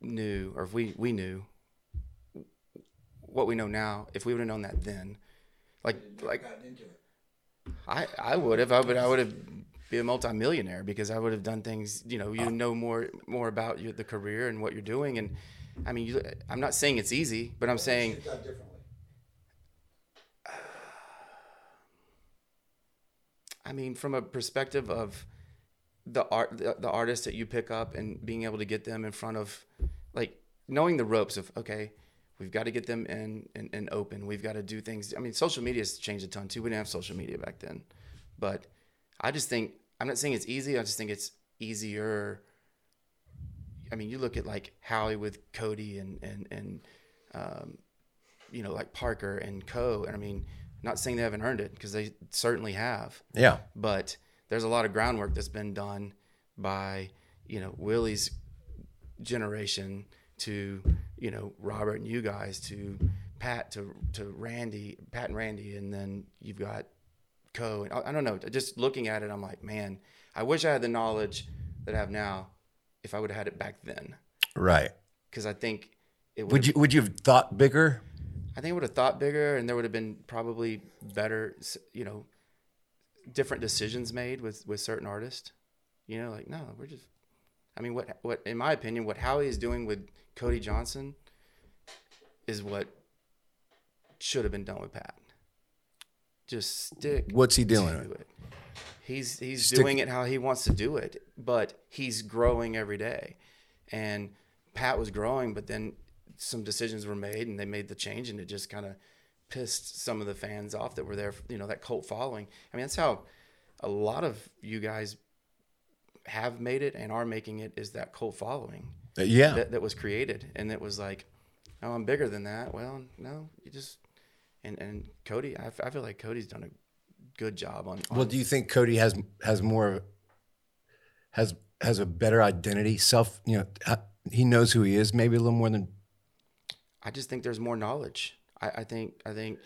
knew or if we we knew what we know now, if we would have known that then, like like gotten into it. I I would have I would I would have be a multimillionaire because I would have done things you know you uh. know more more about your, the career and what you're doing and I mean you, I'm not saying it's easy but I'm saying Shit done differently. I mean, from a perspective of the art, the, the artists that you pick up and being able to get them in front of, like knowing the ropes of okay, we've got to get them in and, and open. We've got to do things. I mean, social media has changed a ton too. We didn't have social media back then, but I just think I'm not saying it's easy. I just think it's easier. I mean, you look at like Howie with Cody and and and um, you know like Parker and Koe. And I mean, not saying they haven't earned it because they certainly have yeah. but there's a lot of groundwork that's been done by you know Willie's generation to you know Robert and you guys to Pat to to Randy, Pat and Randy, and then you've got Koe. And I, I don't know. Just looking at it, I'm like, man, I wish I had the knowledge that I have now. If I would have had it back then, Right. because I think it would. You would you have thought bigger? I think I would have thought bigger, and there would have been probably better, you know, different decisions made with with certain artists. You know, like no, we're just I mean, what what in my opinion, what Howie is doing with Cody Johnson is what should have been done with Pat. Just stick. What's he doing? to it. He's he's Stick- doing it how he wants to do it, but he's growing every day. And Pat was growing, but then some decisions were made, and they made the change, and it just kind of pissed some of the fans off that were there. You know, that cult following. I mean, that's how a lot of you guys have made it and are making it is that cult following Uh, yeah. that, that was created and it was like oh i'm bigger than that well no you just and and cody i, feel like cody's done a good job on, on well, do you think Cody has has more has has a better identity, self? You know, he knows who he is, maybe a little more than. I just think there's more knowledge. I, I think I think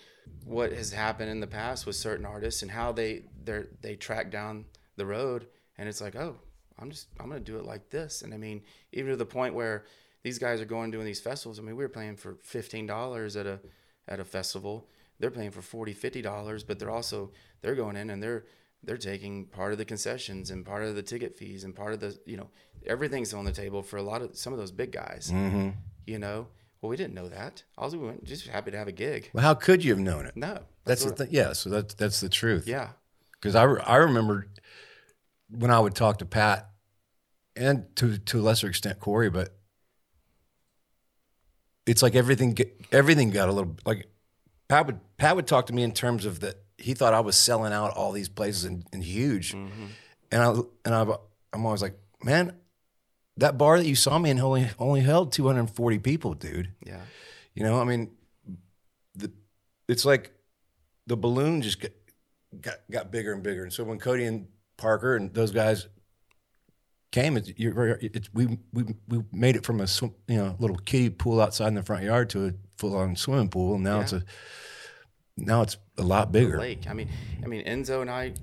what has happened in the past with certain artists and how they they they track down the road and it's like oh I'm just I'm gonna do it like this and I mean even to the point where these guys are going doing these festivals. I mean we were playing for fifteen dollars at a at a festival. They're paying for 40 50 dollars, but they're also they're going in and they're they're taking part of the concessions and part of the ticket fees and part of the you know everything's on the table for a lot of some of those big guys Mm-hmm. you know well we didn't know that all we went just happy to have a gig Well, how could you have known it? no That's the what- thing. Yeah. So that's that's the truth. yeah because I, I remember when I would talk to Pat and to to a lesser extent Corey, but it's like everything everything got a little like Pat would Pat would talk to me in terms of that he thought I was selling out all these places and, and huge, mm-hmm. and I and I I'm always like man. That bar that you saw me in only only held 240 people, dude. yeah You know, I mean, the it's like the balloon just got, got got bigger and bigger. And so when Cody and Parker and those guys came, it, you're, it's we we we made it from a swim, you know little kiddie pool outside in the front yard to a full on swimming pool, and now it's a now it's a lot bigger. lake. I mean i mean enzo and i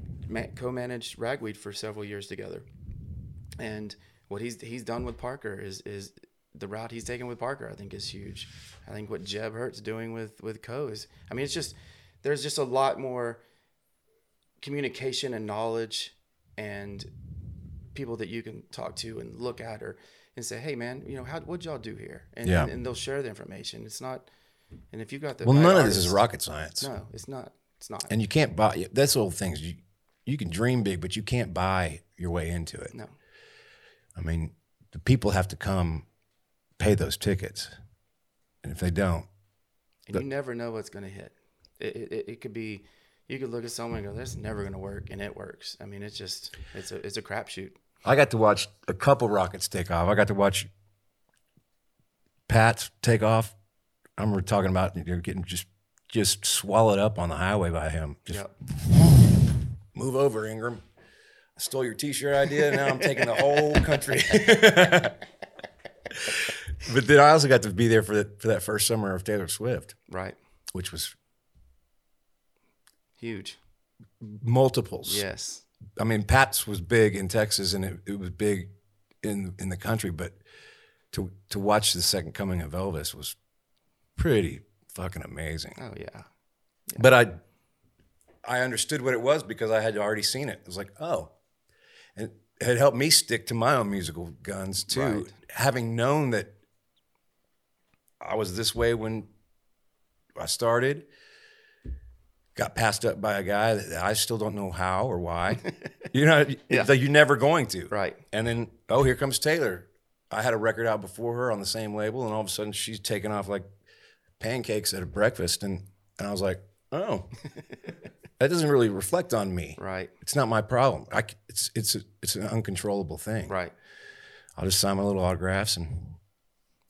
Koe-managed ragweed for several years together. And what he's he's done with parker is is the route he's taken with parker i think is huge. I think what jeb hurt's doing with with co is i mean it's just there's just a lot more communication and knowledge and people that you can talk to and look at or and say, hey man, you know, how what'd y'all do here? And, Yeah. and, and they'll share the information. It's not, and if you got the Well, none of this is rocket science, No, it's not. It's not. and you can't buy. That's old things. You you can dream big, but you can't buy your way into it. no, I mean, the people have to come pay those tickets, and if they don't, and you never know what's going to hit. It, it, it- it could be, you could look at someone and go, "That's never going to work," and it works. I mean, it's just, it's a, it's a crapshoot. I got to watch a couple rockets take off. I got to watch Pat's take off. I remember talking about you know, getting just just swallowed up on the highway by him. Just Yep. move over, Ingram. I stole your T-shirt idea. Now I'm taking the whole country. but then I also got to be there for that for that first summer of Taylor Swift, Right. which was Huge. multiples. Yes. I mean, Pat's was big in Texas and it, it was big in in the country, but to to watch the second coming of Elvis was pretty fucking amazing. Oh yeah. But I I understood what it was because I had already seen it. It was like, oh, and it had helped me stick to my own musical guns too, Right. having known that I was this way when I started. Got passed up by a guy that I still don't know how or why. you know, Yeah. like you're never going to. Right. And then, oh, here comes Taylor. I had a record out before her on the same label, and all of a sudden she's taking off like pancakes at a breakfast, and and I was like, oh, that doesn't really reflect on me. Right. It's not my problem. I it's it's a, it's an uncontrollable thing. Right. I'll just sign my little autographs and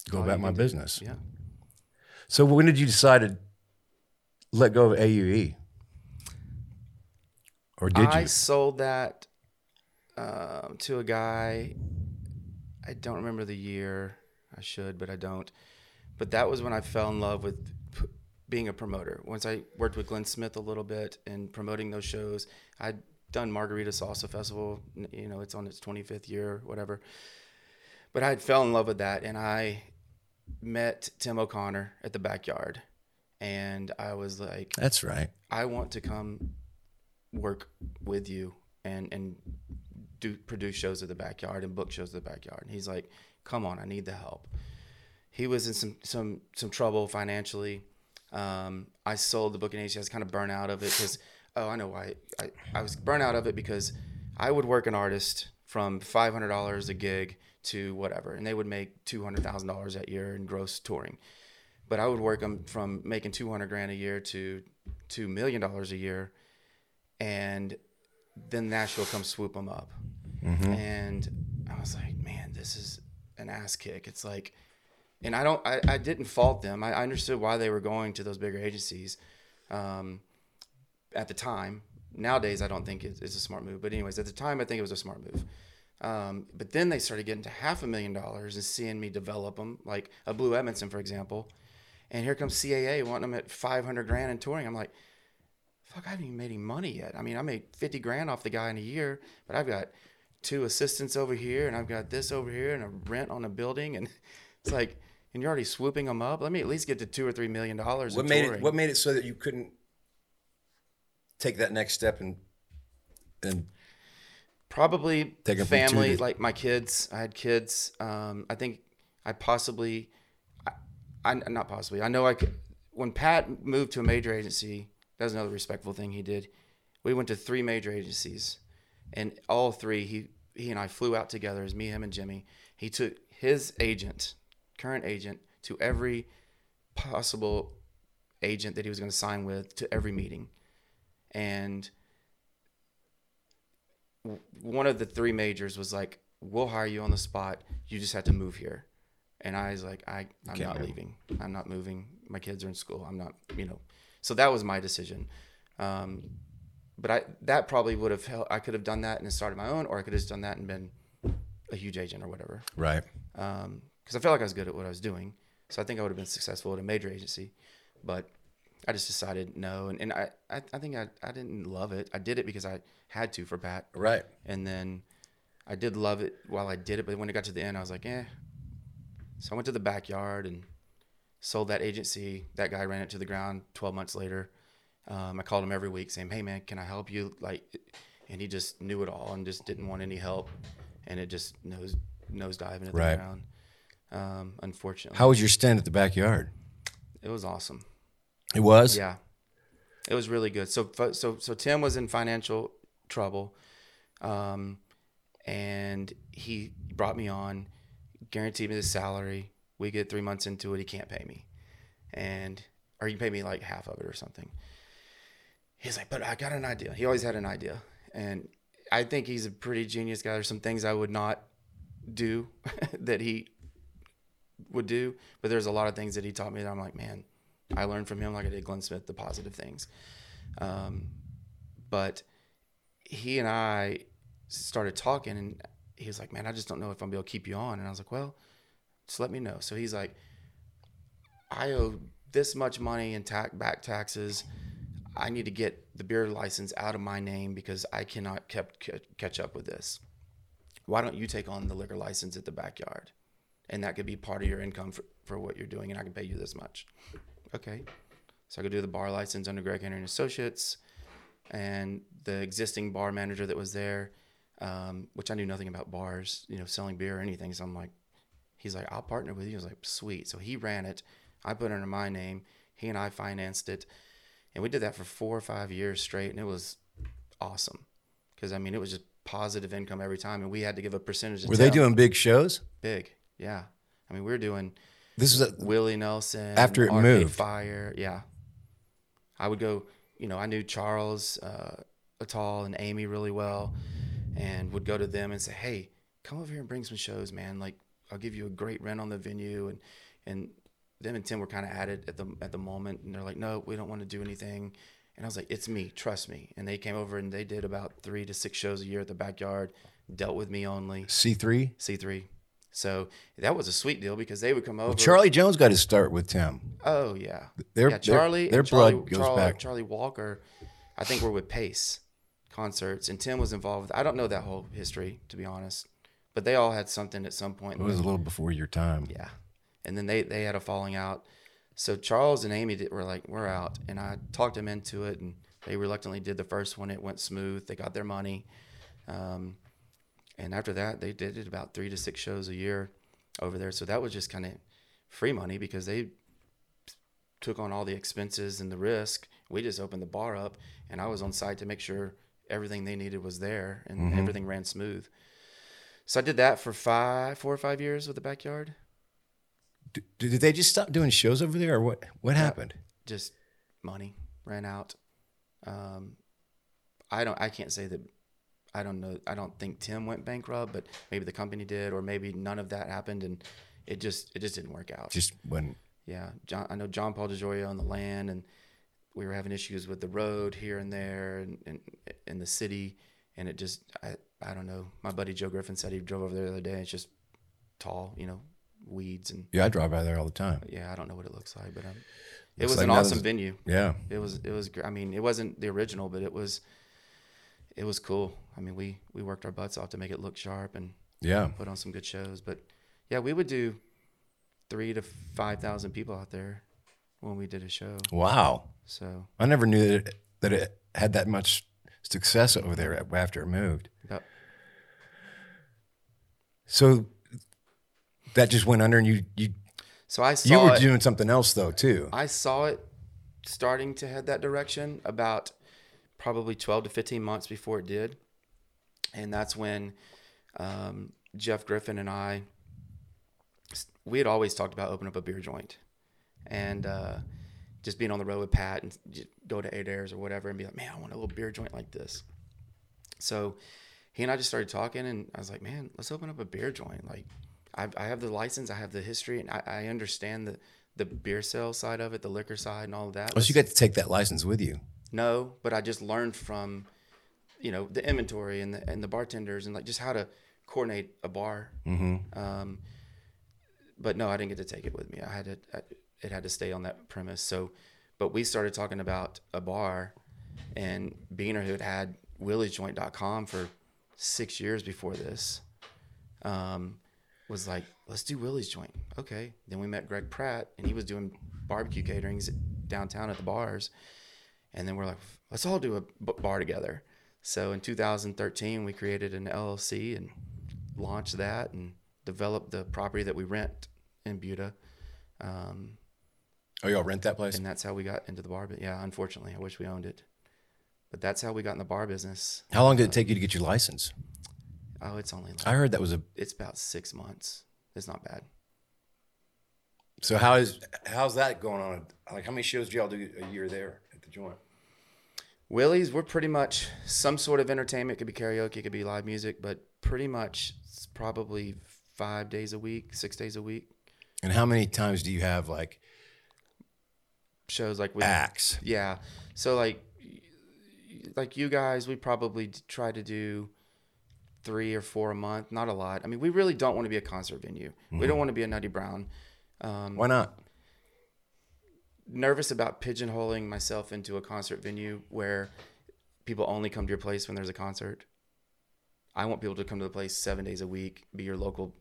go All about my business. Yeah. So when did you decide to let go of AUE? Or did I you? I sold that um, to a guy. I don't remember the year. I should, but I don't. But that was when I fell in love with p- being a promoter. Once I worked with Glenn Smith a little bit and promoting those shows, I'd done Margarita Salsa Festival. You know, it's on its 25th year, whatever. But I fell in love with that, and I met Tim O'Connor at the backyard, and I was like, That's right. I want to come work with you and and do produce shows at the backyard and book shows at the backyard. And he's like, "Come on, I need the help." He was in some some some trouble financially. Um, I sold the booking agency. I was kind of burnt out of it because oh, I know why. I, I was burnt out of it because I would work an artist from five hundred dollars a gig to whatever, and they would make two hundred thousand dollars that year in gross touring. But I would work them from making two hundred grand a year to two million dollars a year, and then Nashville comes swoop them up, and I was like, man, this is an ass kick. It's like, and I don't, I, I didn't fault them. I, I understood why they were going to those bigger agencies, um, at the time. Nowadays, I don't think it's, it's a smart move. But anyways, at the time, I think it was a smart move. Um, but then they started getting to half a million dollars and seeing me develop them, like a Bleu Edmondson, for example. And here comes CAA wanting them at 500 grand and touring. I'm like, fuck, I haven't even made any money yet. I mean, I made 50 grand off the guy in a year, but I've got two assistants over here and I've got this over here and a rent on a building. And it's like, and you're already swooping them up. Let me at least get to two or three million dollars. What made touring. it? What made it so that you couldn't take that next step and and probably Take it from two family like my kids i had kids um, i think i possibly I, not possibly i know i could when pat moved to a major agency that was another respectful thing he did we went to three major agencies and all three he he and i flew out together as me him and jimmy he took his agent current agent to every possible agent that he was going to sign with to every meeting and one of the three majors was like, "We'll hire you on the spot. You just have to move here." And I was like, "I I'm Can't not move. leaving. I'm not moving. My kids are in school. I'm not, you know." So that was my decision. Um, but I that probably would have helped. I could have done that and started my own, or I could have just done that and been a huge agent or whatever. right. Because I felt like I was good at what I was doing, so I think I would have been successful at a major agency. But I just decided no, and, and I, I I think I I didn't love it. I did it because I had to for Pat Right. and then I did love it while I did it, but when it got to the end, I was like, eh. So I went to the backyard and sold that agency. That guy ran it to the ground. Twelve months later, um, I called him every week saying, "Hey man, can I help you?" Like, and he just knew it all and just didn't want any help, and it just nose nose diving at Right. the ground. Um, unfortunately, How was your stint at the backyard? it was awesome. It was. Yeah, it was really good. So so so Tim was in financial trouble, um, and he brought me on, guaranteed me the salary. We get three months into it, he can't pay me, and or can pay me like half of it or something. He's like, but I got an idea. He always had an idea, and I think he's a pretty genius guy. There's some things I would not do that he would do, but there's a lot of things that he taught me that I'm like, man, I learned from him like I did Glenn Smith, the positive things. Um, but he and I started talking, and he was like, man, I just don't know if I'm gonna be able to keep you on. And I was like, well, just let me know. So he's like, I owe this much money in back taxes. I need to get the beer license out of my name because I cannot kept catch up with this. Why don't you take on the liquor license at the backyard? And that could be part of your income for, for what you're doing, and I can pay you this much. Okay. So I could do the bar license under Greg Henry and Associates, and the existing bar manager that was there, um, which I knew nothing about bars, you know, selling beer or anything. So I'm like, he's like, I'll partner with you. I was like, sweet. So he ran it. I put it under my name. He and I financed it, and we did that for four or five years straight, and it was awesome. Because I mean, it was just positive income every time, and we had to give a percentage. Were they doing big shows? big? Yeah. I mean, we were doing This is a, Willie Nelson After it moved. Fire. Yeah, I would go. You know, I knew Charles uh, Attal and Amy really well, and would go to them and say, "Hey, come over here and bring some shows, man. Like, I'll give you a great rent on the venue." And and them and Tim were kind of at it at the at the moment, and they're like, "No, we don't want to do anything." And I was like, "It's me, trust me." And they came over and they did about three to six shows a year at the backyard, dealt with me only. C3. C3. So that was a sweet deal because they would come over. Charlie Jones got his start with Tim. Oh yeah, Their- yeah. their- Charlie, their and Charlie, blood goes Charlie, back. Charlie Walker, I think we're with Pace concerts, and Tim was involved. I don't know that whole history to be honest, but they all had something at some point. It was a little before your time. yeah, and then they they had a falling out. So Charles and Amy did, were like, "We're out," and I talked them into it, and they reluctantly did the first one. It went smooth. They got their money. Um, And after that, they did it about three to six shows a year over there. So that was just kind of free money because they took on all the expenses and the risk. We just opened the bar up, and I was on site to make sure everything they needed was there and everything ran smooth. So I did that for five, four or five years with the backyard. D- did they just stop doing shows over there, or what? What happened? Just money ran out. Um, I don't. I can't say that. I don't know. I don't think Tim went bankrupt, but maybe the company did, or maybe none of that happened, and it just it just didn't work out. Just when? Yeah, John, I know John Paul DeJoria on the land, and we were having issues with the road here and there, and and in the city, and it just I I don't know. My buddy Joe Griffin said he drove over there the other day. And it's just tall, you know, weeds and Yeah, I drive by there all the time. yeah, I don't know what it looks like, but um, it Looks was like an awesome there's- venue. Yeah. It was it was I mean it wasn't the original, but it was it was cool. I mean we we worked our butts off to make it look sharp and Yeah. put on some good shows. But yeah, we would do three to five thousand people out there when we did a show. Wow. So I never knew that it, that it had that much success over there after it moved. yep. So that just went under, and you you so I saw you were it, doing something else though too. I saw it starting to head that direction about probably 12 to 15 months before it did. And that's when um, Jeff Griffin and I, we had always talked about opening up a beer joint and uh, just being on the road with Pat and go to Adair's or whatever and be like, man, I want a little beer joint like this. So he and I just started talking and I was like, man, let's open up a beer joint. Like, I, I have the license, I have the history, and I, I understand the, the beer sales side of it, the liquor side, and all of that. Oh, so you got to take that license with you. No, but I just learned from, you know, the inventory and the and the bartenders and like just how to coordinate a bar. Mm-hmm. Um, but no, I didn't get to take it with me. I had to. I, it had to stay on that premise. So, but we started talking about a bar, and Beaner who had had WilliesJoint.com for six years before this, um, was like, let's do Willie's Joint. Okay. Then we met Greg Pratt, and he was doing barbecue caterings downtown at the bars. And then we're like, let's all do a bar together. So in 2013, we created an LLC and launched that and developed the property that we rent in Buda. Um, Oh, y'all rent that place? and that's how we got into the bar. But yeah, unfortunately, I wish we owned it. But that's how we got in the bar business. How long did it take you to get your license? Oh, it's only like, I heard that was a. it's about six months. It's not bad. So how is how's that going on? Like how many shows do y'all do a year there at the joint? Willie's, we're pretty much some sort of entertainment. It could be karaoke, it could be live music, but pretty much it's probably five days a week, six days a week. And how many times do you have like Shows like we, acts? yeah. So like, like you guys, we probably try to do three or four a month. Not a lot. I mean, we really don't want to be a concert venue. We don't want to be a Nutty Brown. Um, Why not? nervous about pigeonholing myself into a concert venue where people only come to your place when there's a concert. I want people to come to the place seven days a week, be your local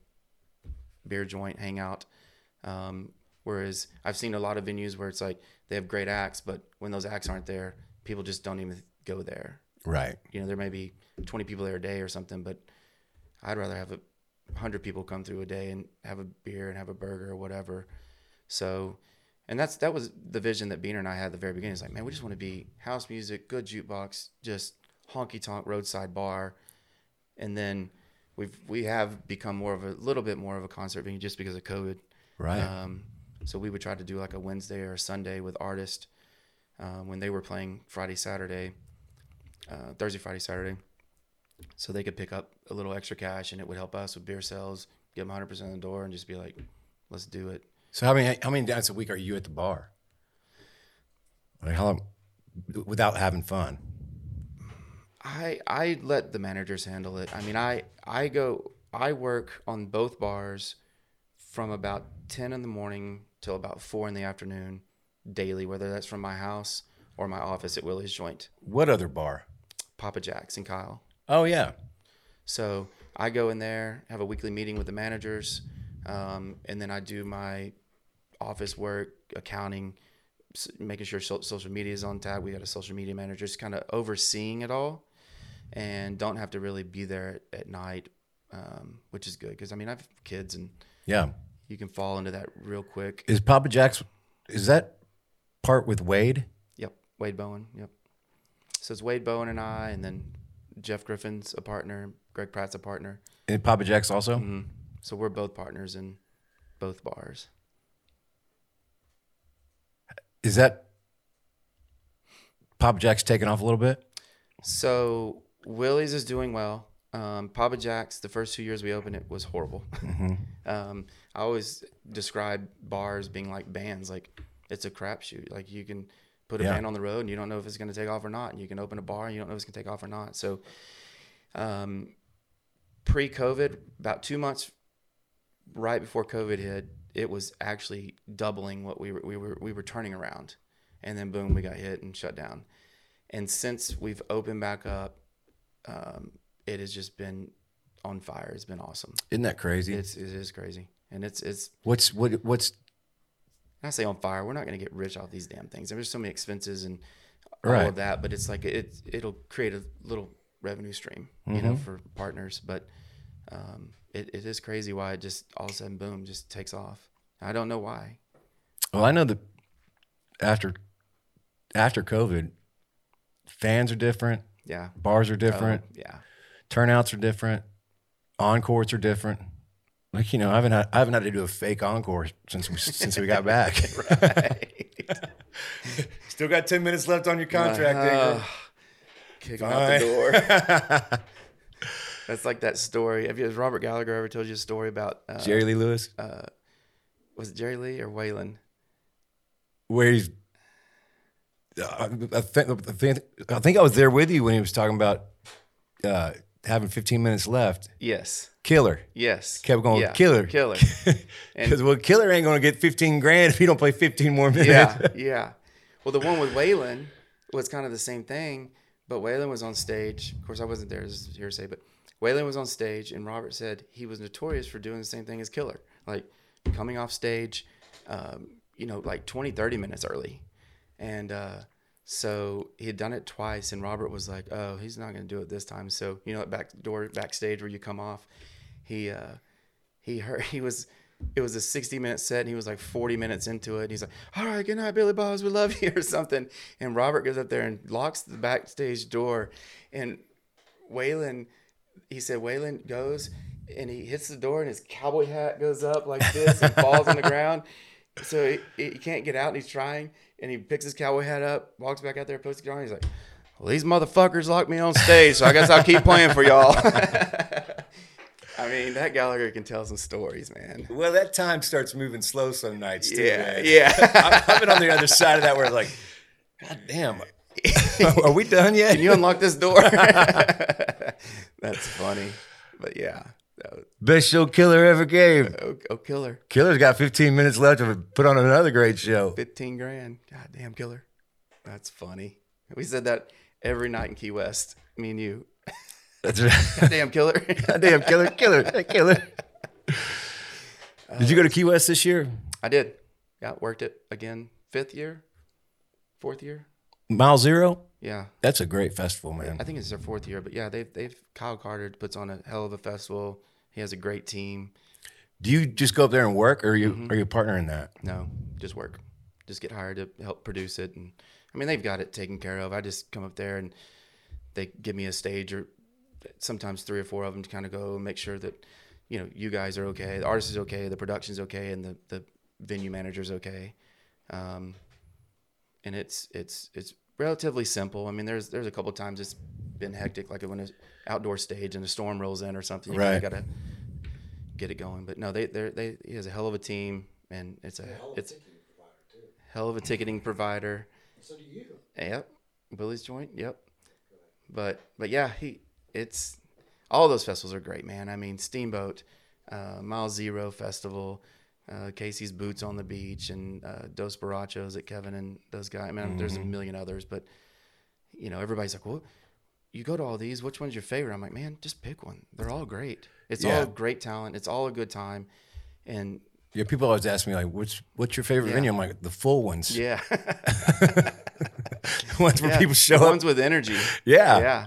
beer joint, hang out. Um, whereas I've seen a lot of venues where it's like they have great acts, but when those acts aren't there, people just don't even go there. Right. You know, there may be 20 people there a day or something, but I'd rather have a hundred people come through a day and have a beer and have a burger or whatever. So, and that's that was the vision that Beaner and I had at the very beginning. It's like, man, we just want to be house music, good jukebox, just honky tonk roadside bar, and then we've we have become more of a little bit more of a concert venue just because of COVID. Right. Um, so we would try to do like a Wednesday or a Sunday with artists um, when they were playing Friday, Saturday, uh, Thursday, Friday, Saturday. So they could pick up a little extra cash and it would help us with beer sales, get them 100% of the door and just be like, let's do it. So how many how many nights a week are you at the bar? Like how long without having fun? I I let the managers handle it. I mean, I I go I work on both bars from about 10 in the morning till about 4 in the afternoon daily, whether that's from my house or my office at Willie's Joint, What other bar? Papa Jack's and Kyle. Oh yeah. So I go in there, have a weekly meeting with the managers, um, and then I do my office work, accounting, making sure social media is on tap. We got a social media manager, just kind of overseeing it all, and don't have to really be there at, at night um, which is good because I mean I have kids and Yeah. You can fall into that real quick. Is Papa Jack's? Is that part with Wade? Yep, Wade Bowen. Yep. So it's Wade Bowen and I, and then Jeff Griffin's a partner, Greg Pratt's a partner. And Papa Jack's also. hmm So we're both partners in both bars. Is that Papa Jack's taking off a little bit? So Willie's is doing well. Um, Papa Jack's, the first two years we opened it was horrible. um, I always describe bars being like bands, like it's a crapshoot. Like you can put a Yeah. band on the road and you don't know if it's going to take off or not. And you can open a bar and you don't know if it's going to take off or not. So, um, pre-COVID, about two months right before COVID hit, it was actually doubling what we were we were we were turning around, and then boom, we got hit and shut down. And since we've opened back up, um, it has just been on fire. It's been awesome. Isn't that crazy? It's it is crazy, and it's it's what's what? What's I say on fire. We're not going to get rich off these damn things. There's so many expenses and all Right. of that, but it's like it it'll create a little revenue stream, you know, for partners. But um, it, it is crazy why it just all of a sudden boom just takes off. I don't know why. well, I know that after after COVID, fans are different, Yeah. bars are different, Oh, yeah. turnouts are different, encores are different. Like you know, I haven't had, I haven't had to do a fake encore since we since we got back. Still got ten minutes left on your contract. Uh, kick him out the door. That's like that story. Have you, has Robert Gallagher ever told you a story about uh, Jerry Lee Lewis, was it Jerry Lee or Waylon? where he's. Uh, I, think, I think I think I was there with you when he was talking about uh, having 15 minutes left. Yes. Killer. Yes. Kept going, Yeah, killer. Killer. Because well, Killer ain't gonna get 15 grand if he don't play 15 more minutes. yeah, yeah. Well, the one with Waylon was kind of the same thing, but Waylon was on stage. Of course, I wasn't there. This is hearsay, but Waylon was on stage, and Robert said he was notorious for doing the same thing as Killer, like coming off stage, um, you know, like 20, 30 minutes early. And uh, so he had done it twice, and Robert was like, "Oh, he's not going to do it this time." So you know, at back door backstage where you come off, he uh, he heard he was it was a 60 minute set and he was like 40 minutes into it and he's like all right good night billy bobs we love you or something and robert goes up there and locks the backstage door and waylon he said waylon goes and he hits the door and his cowboy hat goes up like this and falls on the ground so he, he can't get out and he's trying and he picks his cowboy hat up walks back out there puts it on he's like well these motherfuckers locked me on stage so i guess i'll keep playing for y'all I mean, that Gallagher can tell some stories, man. Well, that time starts moving slow some nights too. Yeah, man. yeah. I've been on the other side of that where it's like, God damn, are we done yet? Can you unlock this door? That's funny. But yeah, Best show Killer ever gave. oh, oh, killer. Killer's got 15 minutes left to put on another great show. 15 grand. God damn, killer. That's funny. We said that every night in Key West, me and you. That's right. Damn, killer. Damn, Killer, Killer, Killer. Did you go to Key West this year? I did. Yeah, worked it again. Fifth year? Fourth year? Mile Zero? Yeah. That's a great festival, man. I think it's their fourth year, but yeah, they've they've Kyle Carter puts on a hell of a festival. He has a great team. Do you just go up there and work, or are you are you a partner in that? No, just work. Just get hired to help produce it, and I mean they've got it taken care of. I just come up there and they give me a stage, or sometimes three or four of them to kind of go and make sure that you know you guys are okay, the artist is okay, the production's okay, and the the venue manager's okay. Um, and it's it's it's relatively simple. I mean, there's there's a couple times it's been hectic, like when an outdoor stage and a storm rolls in or something. You Right. got to get it going. But no, they they they he has a hell of a team, and it's a Hell of a it's ticketing provider too. hell of a ticketing provider. So do you. Yep, Billy's joint. Yep. But but yeah, he it's all those festivals are great, man. I mean, Steamboat, uh, Mile Zero Festival, uh, Casey's Boots on the Beach, and uh, Dos Barachos at Kevin and those guys. I mean, there's a million others, but you know, everybody's like, well. You go to all these. Which one's your favorite? I'm like, man, just pick one. They're all great. It's Yeah. all great talent. It's all a good time, and Yeah, people always ask me like, "What's what's your favorite Yeah. venue?" I'm like, "The full ones, yeah, the ones where yeah. people show The up." ones with energy. Yeah. yeah.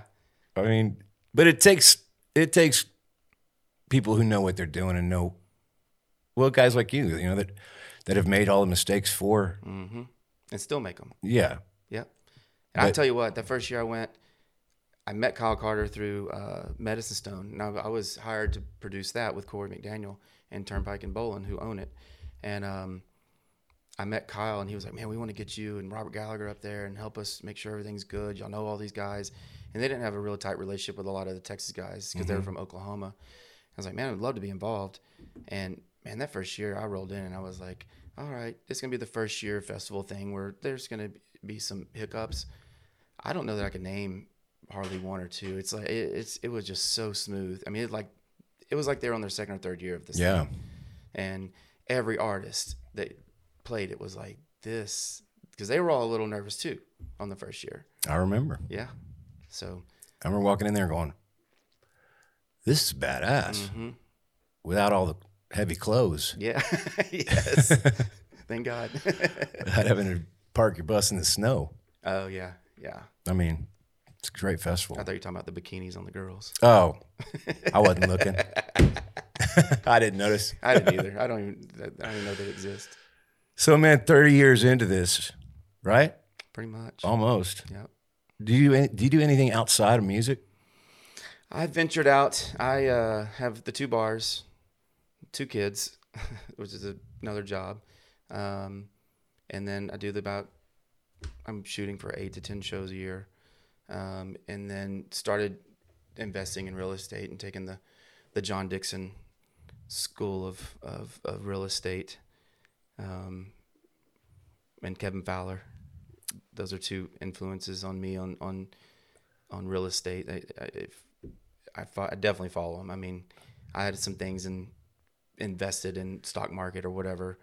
I mean, but it takes it takes people who know what they're doing and know, well, guys like you, you know that that have made all the mistakes for, mm-hmm. and still make them. yeah, Yep. And I But- tell you what, the first year I went, I met Kyle Carter through uh, Medicine Stone, and I, I was hired to produce that with Corey McDaniel and Turnpike and Boland, who own it. And um, I met Kyle, and he was like, "Man, we want to get you and Robert Gallagher up there and help us make sure everything's good. Y'all know all these guys." And they didn't have a real tight relationship with a lot of the Texas guys because they were from Oklahoma. I was like, "Man, I'd love to be involved." And man, that first year I rolled in, and I was like, "All right, it's gonna be the first year festival thing where there's gonna be some hiccups." I don't know that I can name hardly one or two. It's like it, it's it was just so smooth. I mean, it like it was like they were on their second or third year of this. yeah, thing. and every artist that played it was like this because they were all a little nervous too on the first year. I remember. Yeah, so I remember walking in there going, "This is badass," Mm-hmm. without all the heavy clothes, yeah, yes, thank God. without having to park your bus in the snow. oh yeah, yeah. I mean, it's a great festival. I thought you were talking about the bikinis on the girls. Oh, I wasn't looking. I didn't notice. I didn't either. I don't even. I don't even know they exist. So, man, thirty years into this, right? Pretty much. Almost. Yep. Do you do you do anything outside of music? I ventured out. I uh, have the two bars, two kids, which is another job, um, and then I do the about. I'm shooting for eight to ten shows a year, um, and then started investing in real estate and taking the, the John Dixon School of of, of Real Estate, um, and Kevin Fowler. Those are two influences on me on on on real estate. I, I, I, I definitely follow them. I mean, I had some things and invested in stock market or whatever,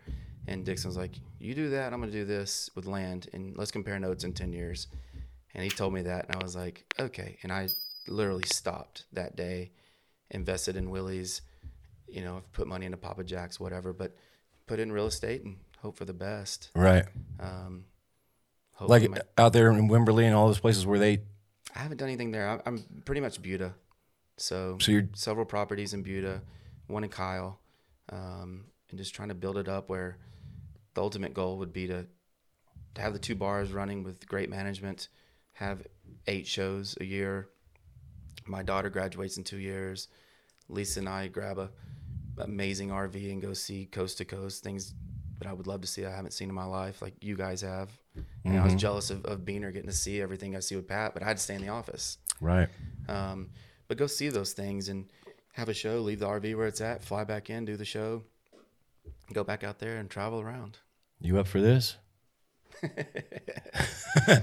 and Dixon was like, "You do that, I'm gonna do this with land, and let's compare notes in ten years." And he told me that, and I was like, "Okay." And I literally stopped that day, invested in Willie's, you know, put money into Papa Jack's, whatever, but put in real estate and hope for the best. Right. Um, hope Like might- out there in Wimberley and all those places where they. I haven't done anything there. I'm, I'm pretty much Buda. So, So you're- several properties in Buda, one in Kyle, um, and just trying to build it up where the ultimate goal would be to, to have the two bars running with great management, have eight shows a year. My daughter graduates in two years. Lisa and I grab a amazing RV and go see coast to coast things that I would love to see. I haven't seen in my life, like you guys have. You know, I was jealous of, of Beaner getting to see everything I see with Pat, but I had to stay in the office. Right. Um, but go see those things and have a show, leave the RV where it's at, fly back in, do the show, go back out there and travel around. You up for this?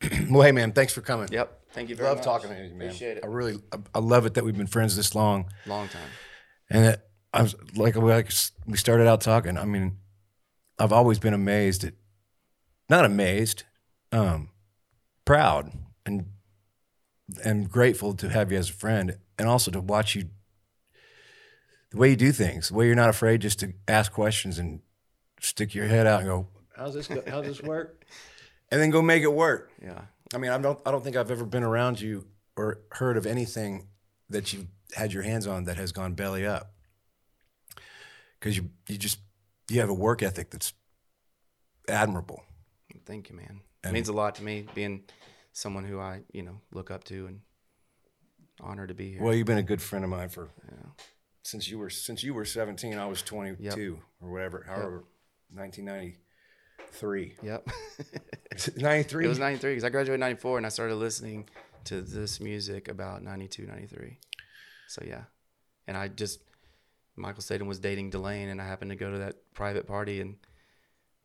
well, hey, man, thanks for coming. Yep. Thank you very Love much. talking to you, man. Appreciate it. I really, I, I love it that we've been friends this long, Long time. and that I was like, like we started out talking. I mean, I've always been amazed at, not amazed, um, proud and and grateful to have you as a friend, and also to watch you. The way you do things, the way you're not afraid just to ask questions and stick your head out and go, "How's this? Go, how's this work?" and then go make it work. Yeah. I mean, I don't I don't think I've ever been around you or heard of anything that you've had your hands on that has gone belly up. Cuz you you just you have a work ethic that's admirable. Thank you, man. It means a lot to me being someone who I, you know, look up to and honor to be here. Well, you've been a good friend of mine for since you were since you were 17, I was 22 or whatever, however 1993. Yep. 93. it was 93 because I graduated 94 and I started listening to this music about 92, 93. So, yeah. And I just, Michael Staten was dating Delane and I happened to go to that private party and,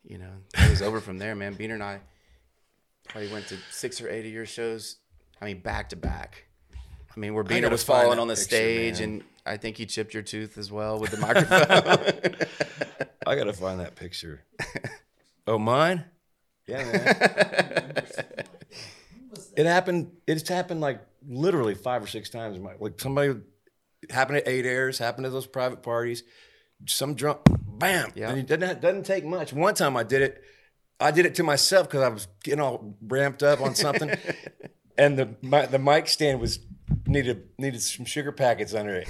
you know, it was over from there, man. Beaner and I probably went to six or eight of your shows. I mean, back to back. I mean, where Beaner was falling on the picture, stage man. and I think he chipped your tooth as well with the microphone. I got to find that picture. oh, mine? Yeah, man. it happened. It's happened like literally five or six times. my- Like somebody happened at Adair's, happened at those private parties. Some drunk, bam. Yeah. And it doesn't doesn't take much. One time I did it. I did it to myself because I was getting all ramped up on something, and the mi- the mic stand was needed needed some sugar packets under it.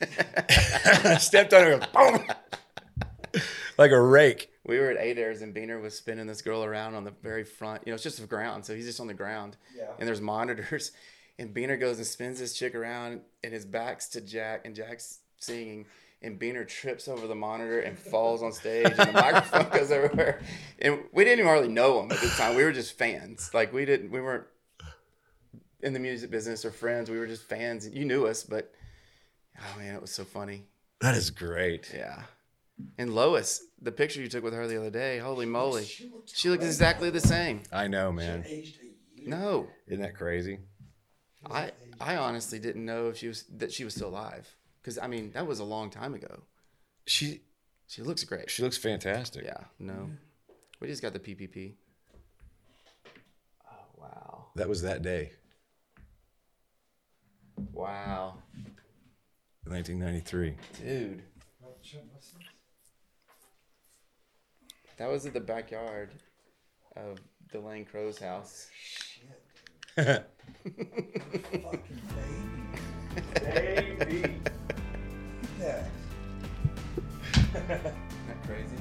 I stepped on it, boom, like a rake. We were at Adair's and Beaner was spinning this girl around on the very front. You know, it's just the ground, so he's just on the ground. Yeah. And there's monitors, and Beaner goes and spins this chick around, and his back's to Jack, and Jack's singing, and Beaner trips over the monitor and falls on stage, and the microphone goes everywhere. And we didn't even hardly know him at the time. We were just fans. Like we didn't, we weren't in the music business or friends. We were just fans. You knew us, but oh man, it was so funny. That is great. Yeah. And Lois, the picture you took with her the other day, holy moly. She looks looked exactly the same. I know, man. aged a year. No. Isn't that crazy? I I honestly didn't know if she was that she was still alive. Cuz I mean, that was a long time ago. She She looks great. she looks fantastic. Yeah, no. We just got the PPP. Oh, wow. That was that day, Wow. 1993. Dude, What's this? That was at the backyard of Delane Crow's house. Shit. Fucking baby. Baby. Yeah. Isn't that crazy?